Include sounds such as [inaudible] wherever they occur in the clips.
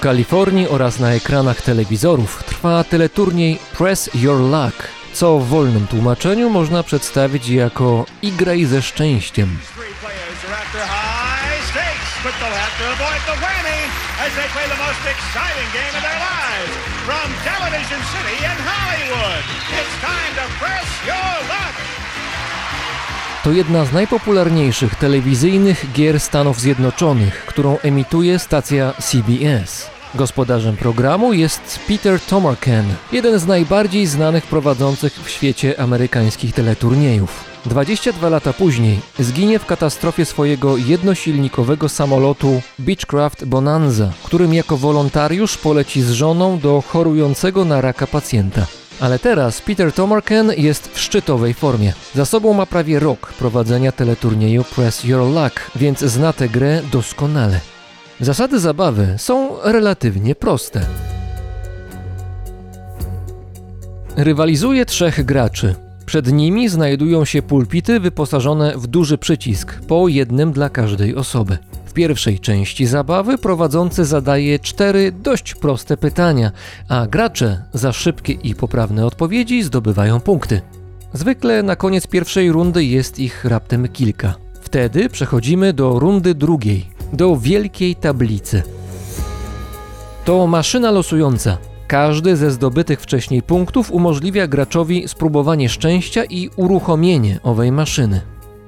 W Kalifornii oraz na ekranach telewizorów trwa teleturniej Press Your Luck, co w wolnym tłumaczeniu można przedstawić jako igraj ze szczęściem. To jedna z najpopularniejszych telewizyjnych gier Stanów Zjednoczonych, którą emituje stacja CBS. Gospodarzem programu jest Peter Tomarken, jeden z najbardziej znanych prowadzących w świecie amerykańskich teleturniejów. 22 lata później zginie w katastrofie swojego jednosilnikowego samolotu Beechcraft Bonanza, którym jako wolontariusz poleci z żoną do chorującego na raka pacjenta. Ale teraz Peter Tomarken jest w szczytowej formie. Za sobą ma prawie rok prowadzenia teleturnieju Press Your Luck, więc zna tę grę doskonale. Zasady zabawy są relatywnie proste. Rywalizuje trzech graczy. Przed nimi znajdują się pulpity wyposażone w duży przycisk, po jednym dla każdej osoby. W pierwszej części zabawy prowadzący zadaje cztery dość proste pytania, a gracze za szybkie i poprawne odpowiedzi zdobywają punkty. Zwykle na koniec pierwszej rundy jest ich raptem kilka. Wtedy przechodzimy do rundy drugiej, do wielkiej tablicy. To maszyna losująca. Każdy ze zdobytych wcześniej punktów umożliwia graczowi spróbowanie szczęścia i uruchomienie owej maszyny.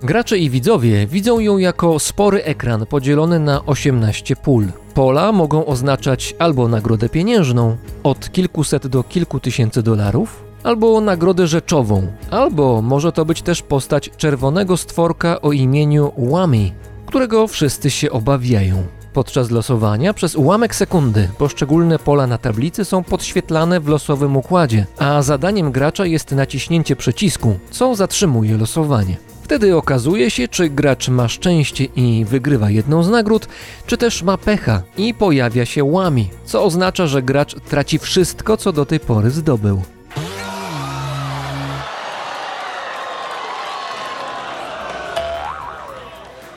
Gracze i widzowie widzą ją jako spory ekran podzielony na 18 pól. Pola mogą oznaczać albo nagrodę pieniężną od kilkuset do kilku tysięcy dolarów, albo nagrodę rzeczową, albo może to być też postać czerwonego stworka o imieniu Łami, którego wszyscy się obawiają. Podczas losowania przez ułamek sekundy poszczególne pola na tablicy są podświetlane w losowym układzie, a zadaniem gracza jest naciśnięcie przycisku, co zatrzymuje losowanie. Wtedy okazuje się, czy gracz ma szczęście i wygrywa jedną z nagród, czy też ma pecha i pojawia się łami, co oznacza, że gracz traci wszystko, co do tej pory zdobył.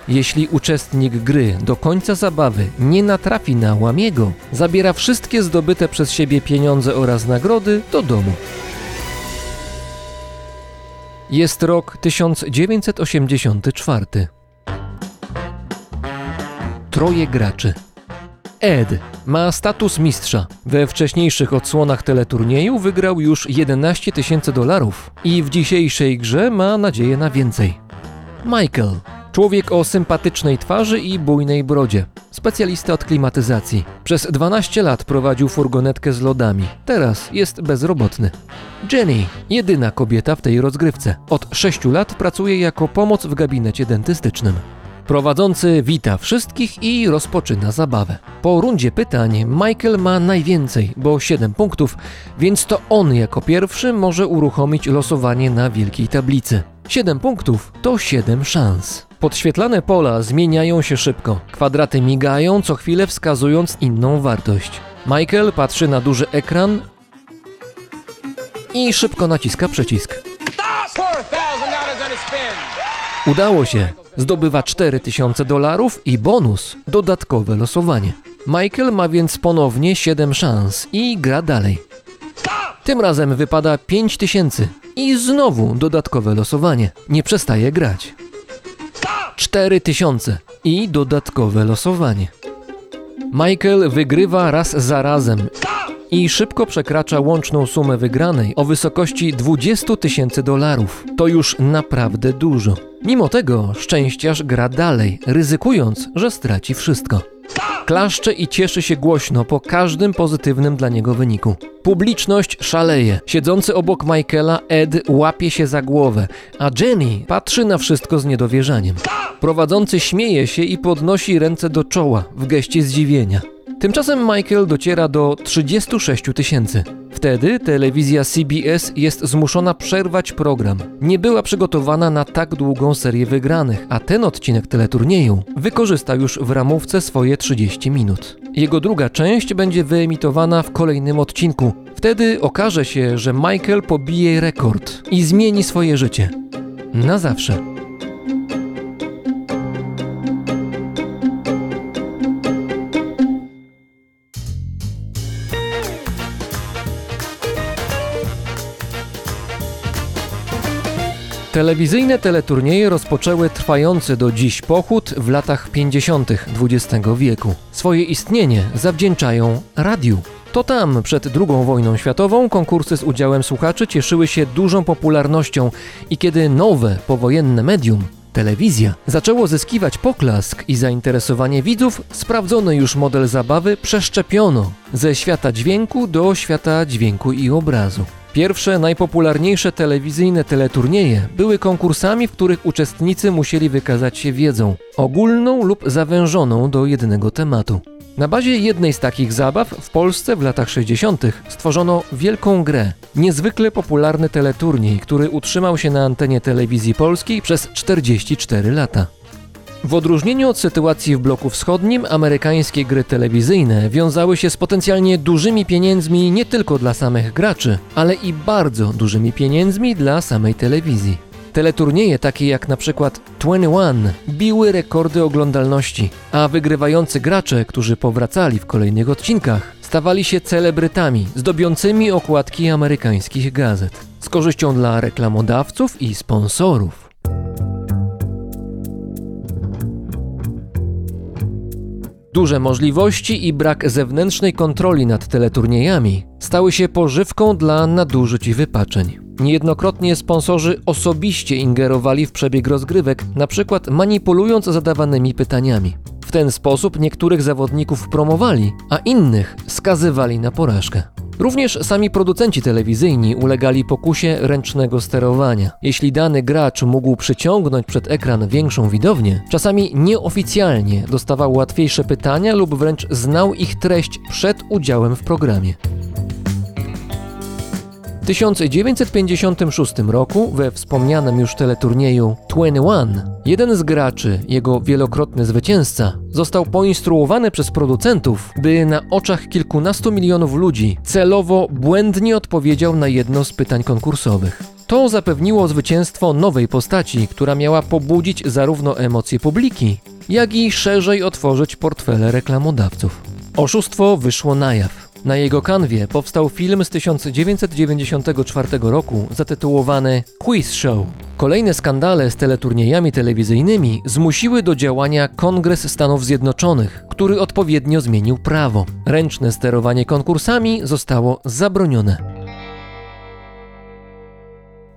Jeśli uczestnik gry do końca zabawy nie natrafi na łamiego, zabiera wszystkie zdobyte przez siebie pieniądze oraz nagrody do domu. Jest rok 1984. Troje graczy. Ed ma status mistrza. We wcześniejszych odsłonach teleturnieju wygrał już 11 tysięcy dolarów i w dzisiejszej grze ma nadzieję na więcej. Michael Człowiek o sympatycznej twarzy i bujnej brodzie. Specjalista od klimatyzacji. Przez 12 lat prowadził furgonetkę z lodami. Teraz jest bezrobotny. Jenny, jedyna kobieta w tej rozgrywce. Od 6 lat pracuje jako pomoc w gabinecie dentystycznym. Prowadzący wita wszystkich i rozpoczyna zabawę. Po rundzie pytań Michael ma najwięcej, bo 7 punktów, więc to on jako pierwszy może uruchomić losowanie na wielkiej tablicy. 7 punktów to 7 szans. Podświetlane pola zmieniają się szybko. Kwadraty migają, co chwilę wskazując inną wartość. Michael patrzy na duży ekran i szybko naciska przycisk. Udało się. Zdobywa 4000 dolarów i bonus dodatkowe losowanie. Michael ma więc ponownie 7 szans i gra dalej. Tym razem wypada 5000 i znowu dodatkowe losowanie. Nie przestaje grać. 4000 i dodatkowe losowanie. Michael wygrywa raz za razem i szybko przekracza łączną sumę wygranej o wysokości 20 tysięcy dolarów. To już naprawdę dużo. Mimo tego szczęściarz gra dalej, ryzykując, że straci wszystko. Klaszcze i cieszy się głośno po każdym pozytywnym dla niego wyniku. Publiczność szaleje. Siedzący obok Michaela Ed łapie się za głowę, a Jenny patrzy na wszystko z niedowierzaniem. Prowadzący śmieje się i podnosi ręce do czoła w geście zdziwienia. Tymczasem Michael dociera do 36 tysięcy. Wtedy telewizja CBS jest zmuszona przerwać program. Nie była przygotowana na tak długą serię wygranych, a ten odcinek teleturnieju wykorzysta już w ramówce swoje 30 minut. Jego druga część będzie wyemitowana w kolejnym odcinku. Wtedy okaże się, że Michael pobije rekord i zmieni swoje życie. Na zawsze. Telewizyjne teleturnieje rozpoczęły trwający do dziś pochód w latach 50. XX wieku. Swoje istnienie zawdzięczają radiu. To tam, przed II wojną światową, konkursy z udziałem słuchaczy cieszyły się dużą popularnością i kiedy nowe, powojenne medium, telewizja, zaczęło zyskiwać poklask i zainteresowanie widzów, sprawdzony już model zabawy przeszczepiono ze świata dźwięku do świata dźwięku i obrazu. Pierwsze, najpopularniejsze telewizyjne teleturnieje były konkursami, w których uczestnicy musieli wykazać się wiedzą, ogólną lub zawężoną do jednego tematu. Na bazie jednej z takich zabaw w Polsce w latach 60. stworzono wielką grę, niezwykle popularny teleturniej, który utrzymał się na antenie telewizji polskiej przez 44 lata. W odróżnieniu od sytuacji w bloku wschodnim, amerykańskie gry telewizyjne wiązały się z potencjalnie dużymi pieniędzmi nie tylko dla samych graczy, ale i bardzo dużymi pieniędzmi dla samej telewizji. Teleturnieje takie jak na przykład 21 biły rekordy oglądalności, a wygrywający gracze, którzy powracali w kolejnych odcinkach, stawali się celebrytami zdobiącymi okładki amerykańskich gazet. Z korzyścią dla reklamodawców i sponsorów. Duże możliwości i brak zewnętrznej kontroli nad teleturniejami stały się pożywką dla nadużyć i wypaczeń. Niejednokrotnie sponsorzy osobiście ingerowali w przebieg rozgrywek, na przykład manipulując zadawanymi pytaniami. Ten sposób niektórych zawodników promowali, a innych skazywali na porażkę. Również sami producenci telewizyjni ulegali pokusie ręcznego sterowania. Jeśli dany gracz mógł przyciągnąć przed ekran większą widownię, czasami nieoficjalnie dostawał łatwiejsze pytania lub wręcz znał ich treść przed udziałem w programie. 1956 roku we wspomnianym już teleturnieju 21 jeden z graczy, jego wielokrotny zwycięzca, został poinstruowany przez producentów, by na oczach kilkunastu milionów ludzi celowo błędnie odpowiedział na jedno z pytań konkursowych. To zapewniło zwycięstwo nowej postaci, która miała pobudzić zarówno emocje publiki, jak i szerzej otworzyć portfele reklamodawców. Oszustwo wyszło na jaw. Na jego kanwie powstał film z 1994 roku zatytułowany Quiz Show. Kolejne skandale z teleturniejami telewizyjnymi zmusiły do działania Kongres Stanów Zjednoczonych, który odpowiednio zmienił prawo. Ręczne sterowanie konkursami zostało zabronione.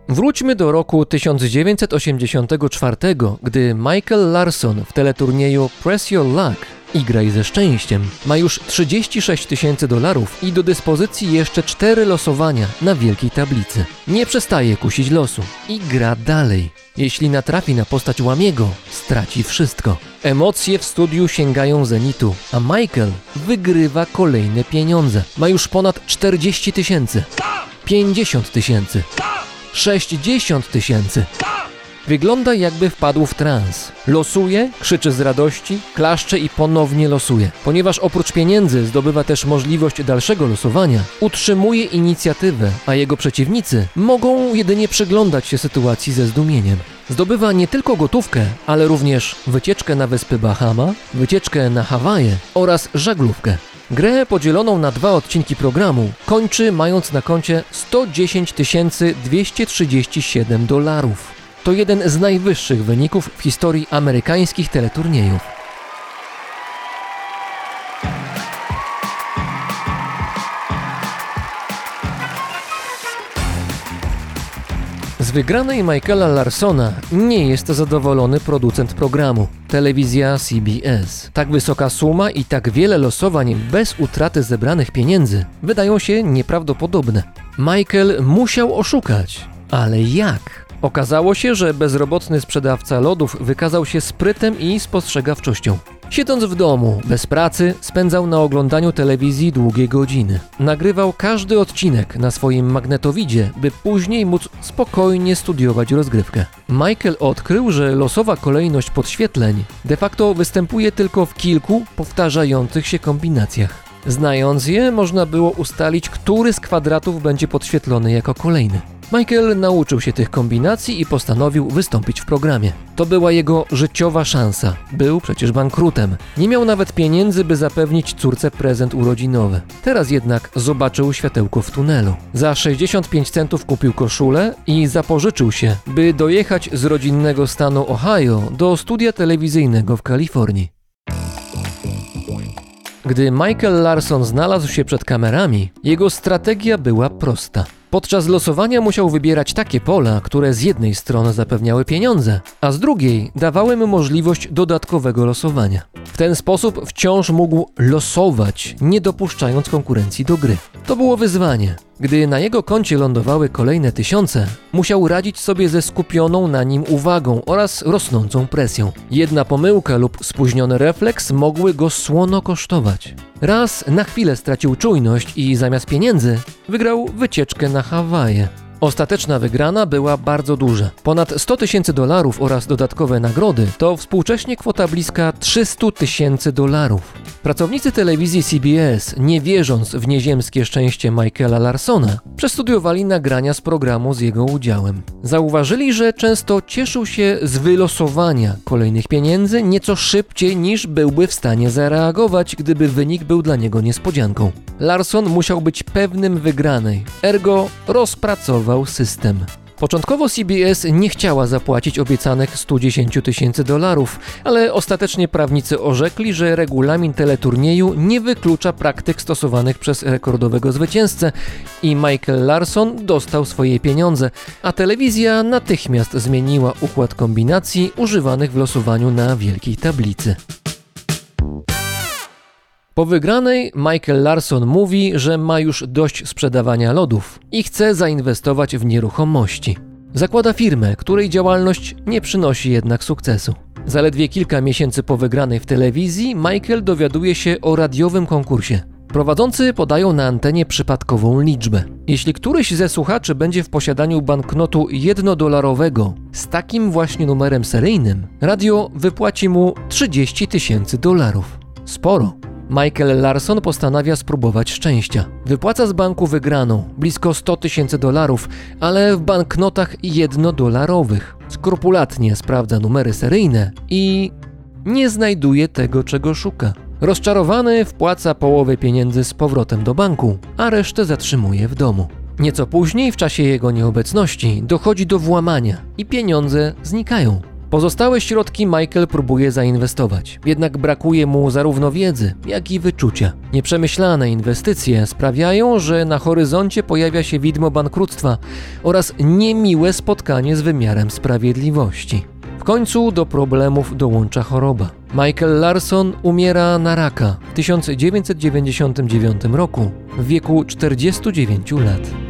Wróćmy do roku 1984, gdy Michael Larson w teleturnieju Press Your Luck i graj ze szczęściem. Ma już 36 tysięcy dolarów i do dyspozycji jeszcze 4 losowania na wielkiej tablicy. Nie przestaje kusić losu i gra dalej. Jeśli natrafi na postać Łamiego, straci wszystko. Emocje w studiu sięgają zenitu, a Michael wygrywa kolejne pieniądze. Ma już ponad 40 tysięcy, 50 tysięcy, 60 tysięcy. Wygląda jakby wpadł w trans. Losuje, krzyczy z radości, klaszcze i ponownie losuje. Ponieważ oprócz pieniędzy zdobywa też możliwość dalszego losowania, utrzymuje inicjatywę, a jego przeciwnicy mogą jedynie przyglądać się sytuacji ze zdumieniem. Zdobywa nie tylko gotówkę, ale również wycieczkę na wyspy Bahama, wycieczkę na Hawaje oraz żaglówkę. Grę podzieloną na dwa odcinki programu kończy mając na koncie 110 237 dolarów. To jeden z najwyższych wyników w historii amerykańskich teleturniejów. Z wygranej Michaela Larsona nie jest zadowolony producent programu, telewizja CBS. Tak wysoka suma i tak wiele losowań bez utraty zebranych pieniędzy wydają się nieprawdopodobne. Michael musiał oszukać, ale jak? Okazało się, że bezrobotny sprzedawca lodów wykazał się sprytem i spostrzegawczością. Siedząc w domu, bez pracy, spędzał na oglądaniu telewizji długie godziny. Nagrywał każdy odcinek na swoim magnetowidzie, by później móc spokojnie studiować rozgrywkę. Michael odkrył, że losowa kolejność podświetleń de facto występuje tylko w kilku powtarzających się kombinacjach. Znając je, można było ustalić, który z kwadratów będzie podświetlony jako kolejny. Michael nauczył się tych kombinacji i postanowił wystąpić w programie. To była jego życiowa szansa. Był przecież bankrutem. Nie miał nawet pieniędzy, by zapewnić córce prezent urodzinowy. Teraz jednak zobaczył światełko w tunelu. Za 65 centów kupił koszulę i zapożyczył się, by dojechać z rodzinnego stanu Ohio do studia telewizyjnego w Kalifornii. Gdy Michael Larson znalazł się przed kamerami, jego strategia była prosta. Podczas losowania musiał wybierać takie pola, które z jednej strony zapewniały pieniądze, a z drugiej dawały mu możliwość dodatkowego losowania. W ten sposób wciąż mógł losować, nie dopuszczając konkurencji do gry. To było wyzwanie. Gdy na jego koncie lądowały kolejne tysiące, musiał radzić sobie ze skupioną na nim uwagą oraz rosnącą presją. Jedna pomyłka lub spóźniony refleks mogły go słono kosztować. Raz na chwilę stracił czujność i zamiast pieniędzy wygrał wycieczkę na Hawaje. Ostateczna wygrana była bardzo duża. Ponad 100 tysięcy dolarów oraz dodatkowe nagrody to współcześnie kwota bliska 300 tysięcy dolarów. Pracownicy telewizji CBS, nie wierząc w nieziemskie szczęście Michaela Larsona, przestudiowali nagrania z programu z jego udziałem. Zauważyli, że często cieszył się z wylosowania kolejnych pieniędzy nieco szybciej niż byłby w stanie zareagować, gdyby wynik był dla niego niespodzianką. Larson musiał być pewnym wygranej, ergo rozpracował system. Początkowo CBS nie chciała zapłacić obiecanych 110 tysięcy dolarów, ale ostatecznie prawnicy orzekli, że regulamin teleturnieju nie wyklucza praktyk stosowanych przez rekordowego zwycięzcę i Michael Larson dostał swoje pieniądze, a telewizja natychmiast zmieniła układ kombinacji używanych w losowaniu na wielkiej tablicy. Po wygranej Michael Larson mówi, że ma już dość sprzedawania lodów i chce zainwestować w nieruchomości. Zakłada firmę, której działalność nie przynosi jednak sukcesu. Zaledwie kilka miesięcy po wygranej w telewizji Michael dowiaduje się o radiowym konkursie. Prowadzący podają na antenie przypadkową liczbę. Jeśli któryś ze słuchaczy będzie w posiadaniu banknotu jednodolarowego z takim właśnie numerem seryjnym, radio wypłaci mu 30 tysięcy dolarów. Sporo. Michael Larson postanawia spróbować szczęścia. Wypłaca z banku wygraną, blisko 100 tysięcy dolarów, ale w banknotach jednodolarowych. Skrupulatnie sprawdza numery seryjne i nie znajduje tego, czego szuka. Rozczarowany wpłaca połowę pieniędzy z powrotem do banku, a resztę zatrzymuje w domu. Nieco później, w czasie jego nieobecności, dochodzi do włamania i pieniądze znikają. Pozostałe środki Michael próbuje zainwestować, jednak brakuje mu zarówno wiedzy, jak i wyczucia. Nieprzemyślane inwestycje sprawiają, że na horyzoncie pojawia się widmo bankructwa oraz niemiłe spotkanie z wymiarem sprawiedliwości. W końcu do problemów dołącza choroba. Michael Larson umiera na raka w 1999 roku w wieku 49 lat.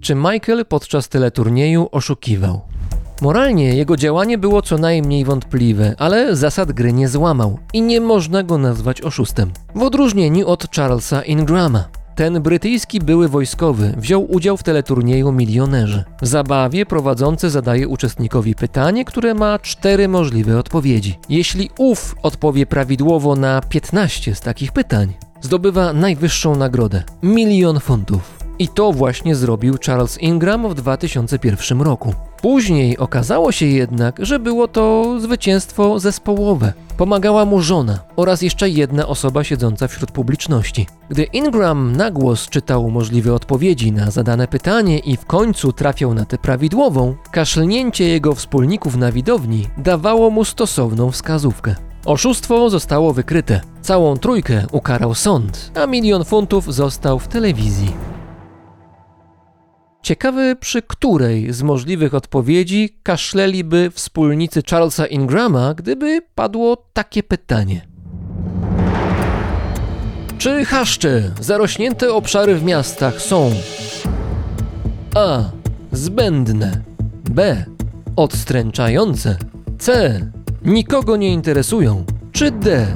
Czy Michael podczas teleturnieju oszukiwał? Moralnie jego działanie było co najmniej wątpliwe, ale zasad gry nie złamał i nie można go nazwać oszustem. W odróżnieniu od Charlesa Ingrama. Ten brytyjski były wojskowy wziął udział w teleturnieju Milionerzy. W zabawie prowadzący zadaje uczestnikowi pytanie, które ma cztery możliwe odpowiedzi. Jeśli ów odpowie prawidłowo na 15 z takich pytań, zdobywa najwyższą nagrodę milion funtów. I to właśnie zrobił Charles Ingram w 2001 roku. Później okazało się jednak, że było to zwycięstwo zespołowe. Pomagała mu żona oraz jeszcze jedna osoba siedząca wśród publiczności. Gdy Ingram na głos czytał możliwe odpowiedzi na zadane pytanie i w końcu trafiał na tę prawidłową, kaszlnięcie jego wspólników na widowni dawało mu stosowną wskazówkę. Oszustwo zostało wykryte. Całą trójkę ukarał sąd, a milion funtów został w telewizji. Ciekawy, przy której z możliwych odpowiedzi kaszleliby wspólnicy Charlesa Ingrama, gdyby padło takie pytanie. Czy chaszcze, zarośnięte obszary w miastach są A. Zbędne B. Odstręczające C. Nikogo nie interesują czy D.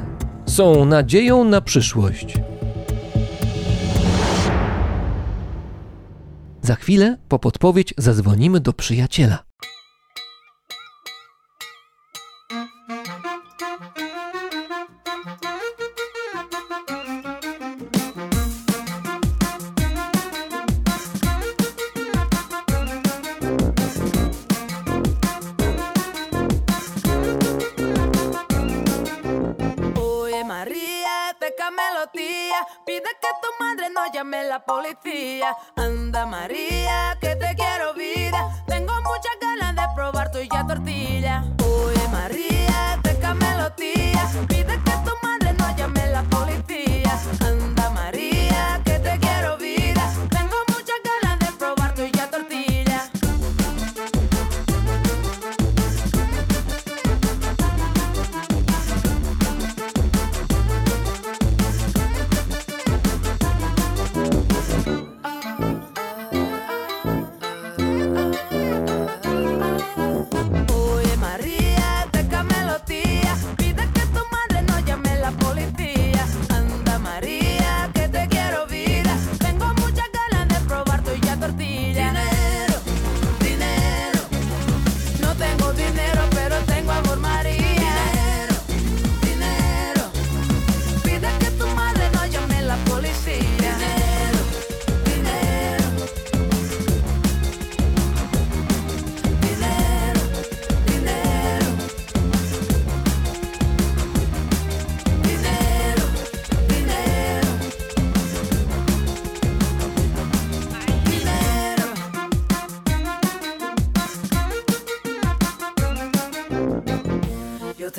Są nadzieją na przyszłość? Za chwilę po podpowiedź zadzwonimy do przyjaciela.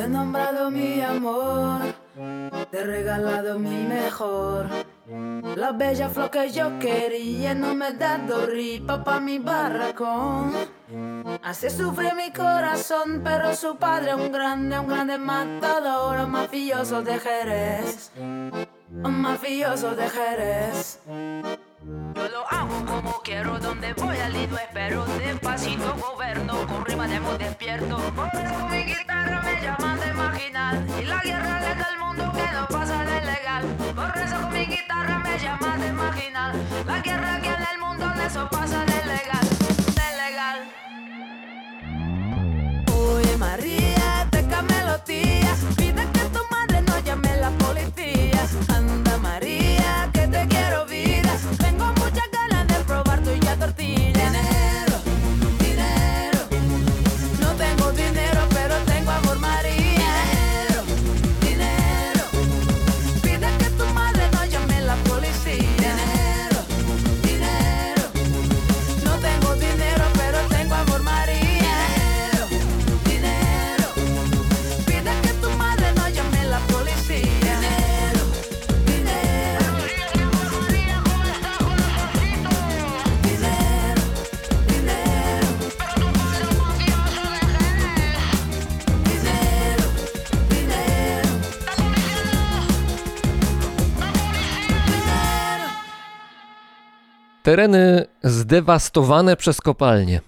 He nombrado mi amor, te he regalado mi mejor. La bella flor que yo quería no me da ripa pa' mi barracón. Así sufre mi corazón, pero su padre un grande, un grande matador, un mafioso de Jerez. Un mafioso de Jerez. Yo lo hago como quiero, donde voy al lido espero Despacito goberno, con rima de muy despierto. Por eso mi guitarra me llaman de marginal Y la guerra le da al mundo que no pasa de legal. Por eso con mi guitarra me llaman de marginal La guerra que en el mundo de eso pasa de legal De legal. Oye María, esta melodía Pide que tu madre no llame la policía Tereny zdewastowane przez kopalnie.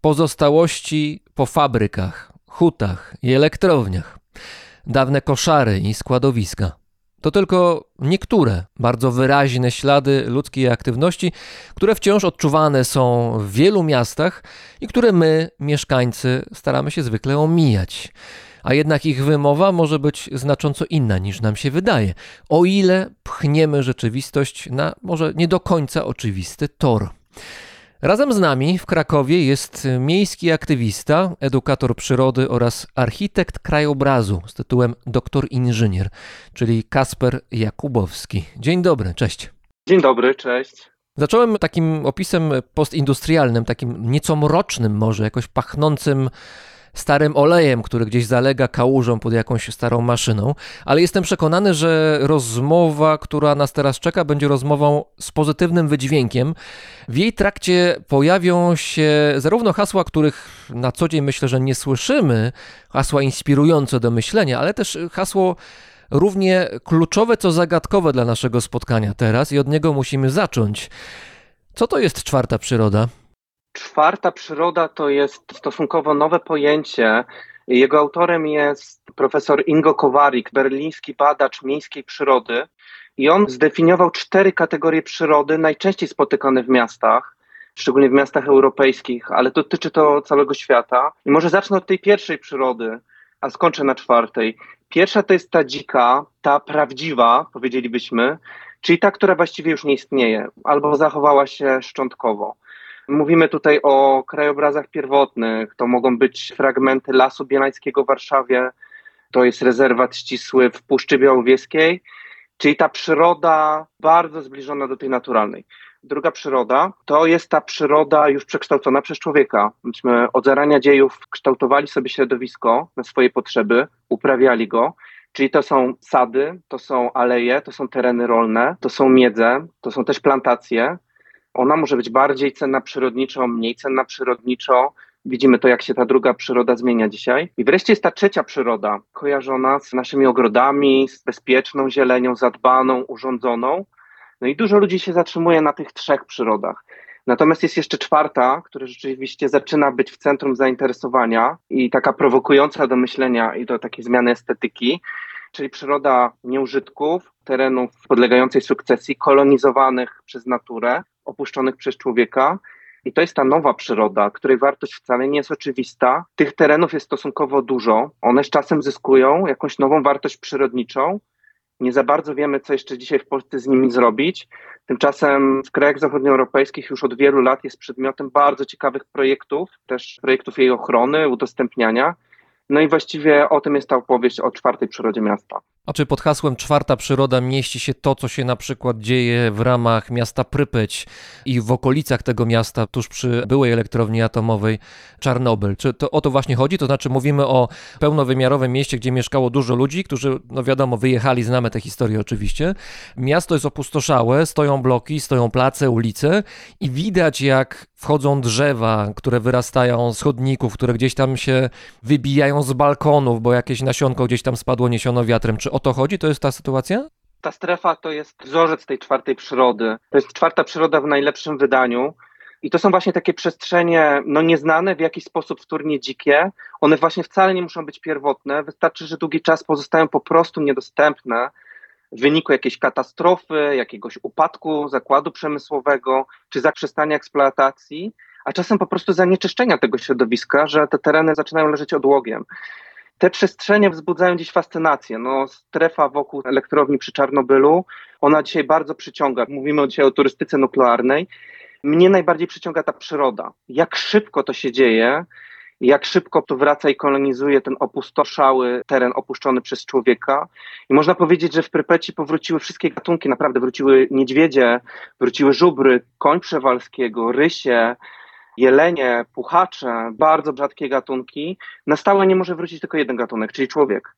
Pozostałości po fabrykach, hutach i elektrowniach. Dawne koszary i składowiska. To tylko niektóre bardzo wyraźne ślady ludzkiej aktywności, które wciąż odczuwane są w wielu miastach i które my, mieszkańcy, staramy się zwykle omijać. A jednak ich wymowa może być znacząco inna niż nam się wydaje, o ile pchniemy rzeczywistość na może nie do końca oczywisty tor. Razem z nami w Krakowie jest miejski aktywista, edukator przyrody oraz architekt krajobrazu z tytułem doktor inżynier, czyli Kasper Jakubowski. Dzień dobry, cześć. Dzień dobry, cześć. Zacząłem takim opisem postindustrialnym, takim nieco mrocznym może, jakoś pachnącym starym olejem, który gdzieś zalega kałużą pod jakąś starą maszyną, ale jestem przekonany, że rozmowa, która nas teraz czeka, będzie rozmową z pozytywnym wydźwiękiem. W jej trakcie pojawią się zarówno hasła, których na co dzień myślę, że nie słyszymy, hasła inspirujące do myślenia, ale też hasło równie kluczowe, co zagadkowe dla naszego spotkania teraz i od niego musimy zacząć. Co to jest czwarta przyroda? Czwarta przyroda to jest stosunkowo nowe pojęcie. Jego autorem jest profesor Ingo Kowarik, berliński badacz miejskiej przyrody. I on zdefiniował cztery kategorie przyrody, najczęściej spotykane w miastach, szczególnie w miastach europejskich, ale dotyczy to całego świata. I może zacznę od tej pierwszej przyrody, a skończę na czwartej. Pierwsza to jest ta dzika, ta prawdziwa, powiedzielibyśmy, czyli ta, która właściwie już nie istnieje albo zachowała się szczątkowo. Mówimy tutaj o krajobrazach pierwotnych, to mogą być fragmenty Lasu Bielańskiego w Warszawie, to jest rezerwat ścisły w Puszczy Białowieskiej, czyli ta przyroda bardzo zbliżona do tej naturalnej. Druga przyroda to jest ta przyroda już przekształcona przez człowieka. Myśmy od zarania dziejów kształtowali sobie środowisko na swoje potrzeby, uprawiali go, czyli to są sady, to są aleje, to są tereny rolne, to są miedze, to są też plantacje, ona może być bardziej cenna przyrodniczo, mniej cenna przyrodniczo. Widzimy to, jak się ta druga przyroda zmienia dzisiaj. I wreszcie jest ta trzecia przyroda, kojarzona z naszymi ogrodami, z bezpieczną zielenią, zadbaną, urządzoną. No i dużo ludzi się zatrzymuje na tych trzech przyrodach. Natomiast jest jeszcze czwarta, która rzeczywiście zaczyna być w centrum zainteresowania i taka prowokująca do myślenia i do takiej zmiany estetyki, czyli przyroda nieużytków, terenów podlegającej sukcesji, kolonizowanych przez naturę, opuszczonych przez człowieka. I to jest ta nowa przyroda, której wartość wcale nie jest oczywista. Tych terenów jest stosunkowo dużo. One z czasem zyskują jakąś nową wartość przyrodniczą. Nie za bardzo wiemy, co jeszcze dzisiaj w Polsce z nimi zrobić. Tymczasem w krajach zachodnioeuropejskich już od wielu lat jest przedmiotem bardzo ciekawych projektów, też projektów jej ochrony, udostępniania. No i właściwie o tym jest ta opowieść o czwartej przyrodzie miasta. A czy pod hasłem czwarta przyroda mieści się to, co się na przykład dzieje w ramach miasta Prypeć i w okolicach tego miasta, tuż przy byłej elektrowni atomowej Czarnobyl? Czy to o to właśnie chodzi? To znaczy mówimy o pełnowymiarowym mieście, gdzie mieszkało dużo ludzi, którzy, no wiadomo, wyjechali, znamy tę historię oczywiście. Miasto jest opustoszałe, stoją bloki, stoją place, ulice i widać jak wchodzą drzewa, które wyrastają z chodników, które gdzieś tam się wybijają z balkonów, bo jakieś nasionko gdzieś tam spadło, niesiono wiatrem. Czy o to chodzi? To jest ta sytuacja? Ta strefa to jest wzorzec tej czwartej przyrody. To jest czwarta przyroda w najlepszym wydaniu. I to są właśnie takie przestrzenie no, nieznane, w jakiś sposób wtórnie dzikie. One właśnie wcale nie muszą być pierwotne. Wystarczy, że długi czas pozostają po prostu niedostępne w wyniku jakiejś katastrofy, jakiegoś upadku zakładu przemysłowego czy zaprzestania eksploatacji, a czasem po prostu zanieczyszczenia tego środowiska, że te tereny zaczynają leżeć odłogiem te przestrzenie wzbudzają dziś fascynację. No, strefa wokół elektrowni przy Czarnobylu, ona dzisiaj bardzo przyciąga. Mówimy dzisiaj o turystyce nuklearnej. Mnie najbardziej przyciąga ta przyroda. Jak szybko to się dzieje, jak szybko to wraca i kolonizuje ten opustoszały teren opuszczony przez człowieka. I można powiedzieć, że w Prypeci powróciły wszystkie gatunki, naprawdę wróciły niedźwiedzie, wróciły żubry, koń przewalskiego, rysie, jelenie, puchacze, bardzo rzadkie gatunki, na stałe nie może wrócić tylko jeden gatunek, czyli człowiek.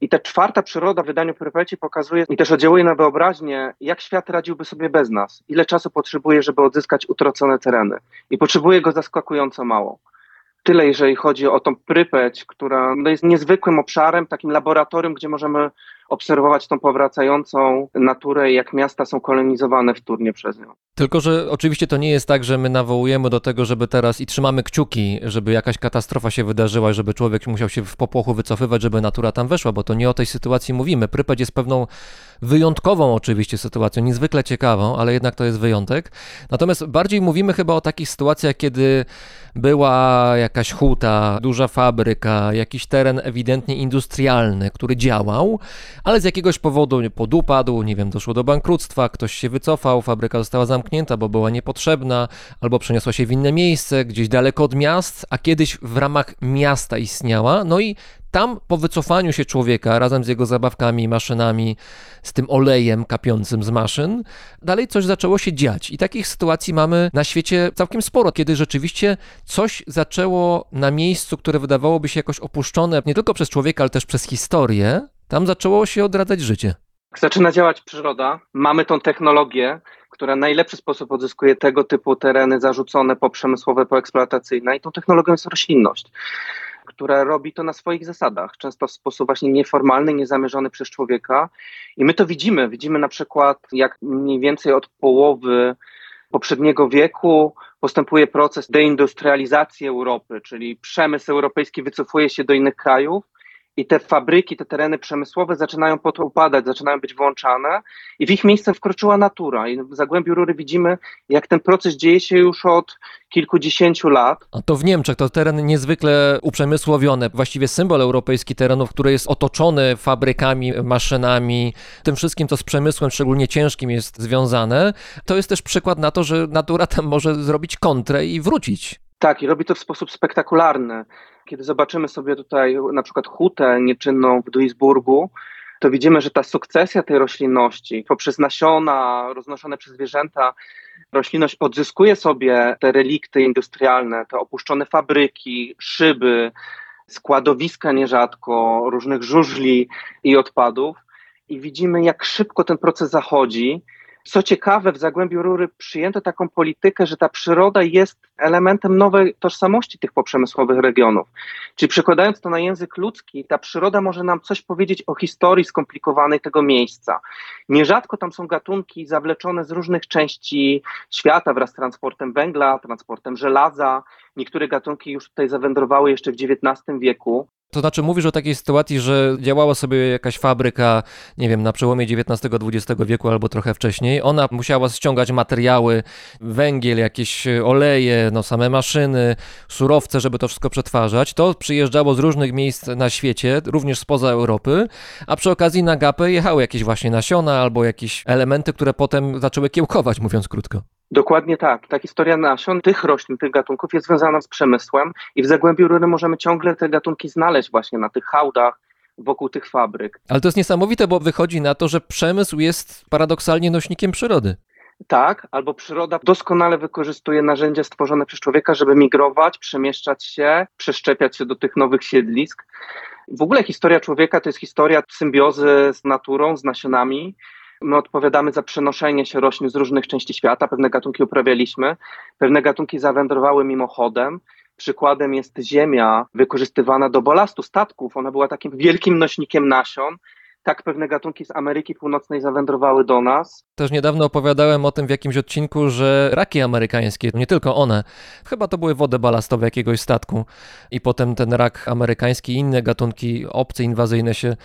I ta czwarta przyroda w wydaniu Prypeci pokazuje i też oddziałuje na wyobraźnię, jak świat radziłby sobie bez nas, ile czasu potrzebuje, żeby odzyskać utracone tereny. I potrzebuje go zaskakująco mało. Tyle, jeżeli chodzi o tą Prypeć, która no, jest niezwykłym obszarem, takim laboratorium, gdzie możemy obserwować tą powracającą naturę, jak miasta są kolonizowane wtórnie przez nią. Tylko, że oczywiście to nie jest tak, że my nawołujemy do tego, żeby teraz i trzymamy kciuki, żeby jakaś katastrofa się wydarzyła, żeby człowiek musiał się w popłochu wycofywać, żeby natura tam weszła, bo to nie o tej sytuacji mówimy. Prypeć jest pewną wyjątkową oczywiście sytuacją, niezwykle ciekawą, ale jednak to jest wyjątek. Natomiast bardziej mówimy chyba o takich sytuacjach, kiedy była jakaś huta, duża fabryka, jakiś teren ewidentnie industrialny, który działał, ale z jakiegoś powodu podupadł, nie wiem, doszło do bankructwa, ktoś się wycofał, fabryka została zamknięta, bo była niepotrzebna, albo przeniosła się w inne miejsce, gdzieś daleko od miast, a kiedyś w ramach miasta istniała. No i tam po wycofaniu się człowieka razem z jego zabawkami, maszynami, z tym olejem kapiącym z maszyn, dalej coś zaczęło się dziać. I takich sytuacji mamy na świecie całkiem sporo, kiedy rzeczywiście coś zaczęło na miejscu, które wydawałoby się jakoś opuszczone nie tylko przez człowieka, ale też przez historię, tam zaczęło się odradzać życie. Zaczyna działać przyroda, mamy tą technologię, która najlepszy sposób odzyskuje tego typu tereny zarzucone po przemysłowe, poeksploatacyjne i tą technologią jest roślinność która robi to na swoich zasadach, często w sposób właśnie nieformalny, niezamierzony przez człowieka. I my to widzimy. Widzimy na przykład, jak mniej więcej od połowy poprzedniego wieku postępuje proces deindustrializacji Europy, czyli przemysł europejski wycofuje się do innych krajów i te fabryki, te tereny przemysłowe zaczynają upadać, zaczynają być wyłączane i w ich miejsce wkroczyła natura. I w Zagłębiu Rury widzimy, jak ten proces dzieje się już od kilkudziesięciu lat. A to w Niemczech to teren niezwykle uprzemysłowiony, właściwie symbol europejski terenów, który jest otoczony fabrykami, maszynami, tym wszystkim, co z przemysłem, szczególnie ciężkim jest związane. To jest też przykład na to, że natura tam może zrobić kontrę i wrócić. Tak, i robi to w sposób spektakularny. Kiedy zobaczymy sobie tutaj na przykład hutę nieczynną w Duisburgu, to widzimy, że ta sukcesja tej roślinności poprzez nasiona roznoszone przez zwierzęta, roślinność odzyskuje sobie te relikty industrialne, te opuszczone fabryki, szyby, składowiska nierzadko, różnych żużli i odpadów. I widzimy, jak szybko ten proces zachodzi co ciekawe, w Zagłębiu Rury przyjęto taką politykę, że ta przyroda jest elementem nowej tożsamości tych poprzemysłowych regionów. Czyli przekładając to na język ludzki, ta przyroda może nam coś powiedzieć o historii skomplikowanej tego miejsca. Nierzadko tam są gatunki zawleczone z różnych części świata wraz z transportem węgla, transportem żelaza. Niektóre gatunki już tutaj zawędrowały jeszcze w XIX wieku. To znaczy mówisz o takiej sytuacji, że działała sobie jakaś fabryka, nie wiem, na przełomie XIX-XX wieku albo trochę wcześniej. Ona musiała ściągać materiały, węgiel, jakieś oleje, no same maszyny, surowce, żeby to wszystko przetwarzać. To przyjeżdżało z różnych miejsc na świecie, również spoza Europy, a przy okazji na gapę jechały jakieś właśnie nasiona albo jakieś elementy, które potem zaczęły kiełkować, mówiąc krótko. Dokładnie tak. Ta historia nasion, tych roślin, tych gatunków jest związana z przemysłem i w Zagłębiu Rury możemy ciągle te gatunki znaleźć właśnie na tych hałdach, wokół tych fabryk. Ale to jest niesamowite, bo wychodzi na to, że przemysł jest paradoksalnie nośnikiem przyrody. Tak, albo przyroda doskonale wykorzystuje narzędzia stworzone przez człowieka, żeby migrować, przemieszczać się, przeszczepiać się do tych nowych siedlisk. W ogóle historia człowieka to jest historia symbiozy z naturą, z nasionami. My odpowiadamy za przenoszenie się roślin z różnych części świata. Pewne gatunki uprawialiśmy, pewne gatunki zawędrowały mimochodem. Przykładem jest ziemia wykorzystywana do balastu statków. Ona była takim wielkim nośnikiem nasion tak pewne gatunki z Ameryki Północnej zawędrowały do nas. Też niedawno opowiadałem o tym w jakimś odcinku, że raki amerykańskie, nie tylko one, chyba to były wody balastowe jakiegoś statku i potem ten rak amerykański i inne gatunki obce, inwazyjne się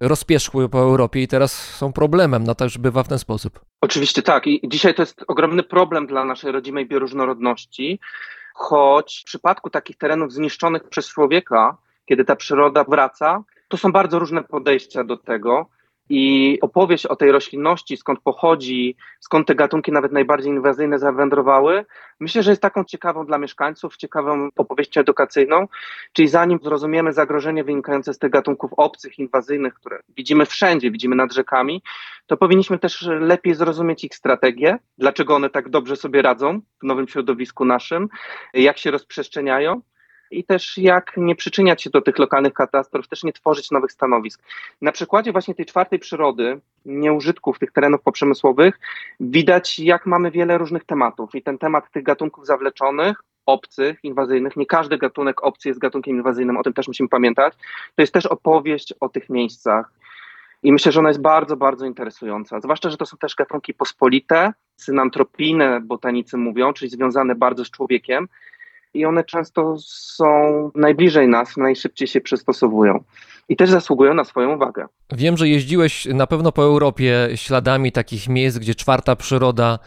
rozpieszkły po Europie i teraz są problemem, no też bywa w ten sposób. Oczywiście tak i dzisiaj to jest ogromny problem dla naszej rodzimej bioróżnorodności, choć w przypadku takich terenów zniszczonych przez człowieka, kiedy ta przyroda wraca, to są bardzo różne podejścia do tego. I opowieść o tej roślinności, skąd pochodzi, skąd te gatunki nawet najbardziej inwazyjne zawędrowały, myślę, że jest taką ciekawą dla mieszkańców, ciekawą opowieścią edukacyjną. Czyli zanim zrozumiemy zagrożenie wynikające z tych gatunków obcych, inwazyjnych, które widzimy wszędzie, widzimy nad rzekami, to powinniśmy też lepiej zrozumieć ich strategię, dlaczego one tak dobrze sobie radzą w nowym środowisku naszym, jak się rozprzestrzeniają i też jak nie przyczyniać się do tych lokalnych katastrof, też nie tworzyć nowych stanowisk. Na przykładzie właśnie tej czwartej przyrody, nieużytków tych terenów poprzemysłowych, widać jak mamy wiele różnych tematów i ten temat tych gatunków zawleczonych, obcych, inwazyjnych, nie każdy gatunek obcy jest gatunkiem inwazyjnym, o tym też musimy pamiętać, to jest też opowieść o tych miejscach. I myślę, że ona jest bardzo, bardzo interesująca. Zwłaszcza, że to są też gatunki pospolite, synantropijne, botanicy mówią, czyli związane bardzo z człowiekiem, i one często są najbliżej nas, najszybciej się przystosowują i też zasługują na swoją uwagę. Wiem, że jeździłeś na pewno po Europie śladami takich miejsc, gdzie czwarta przyroda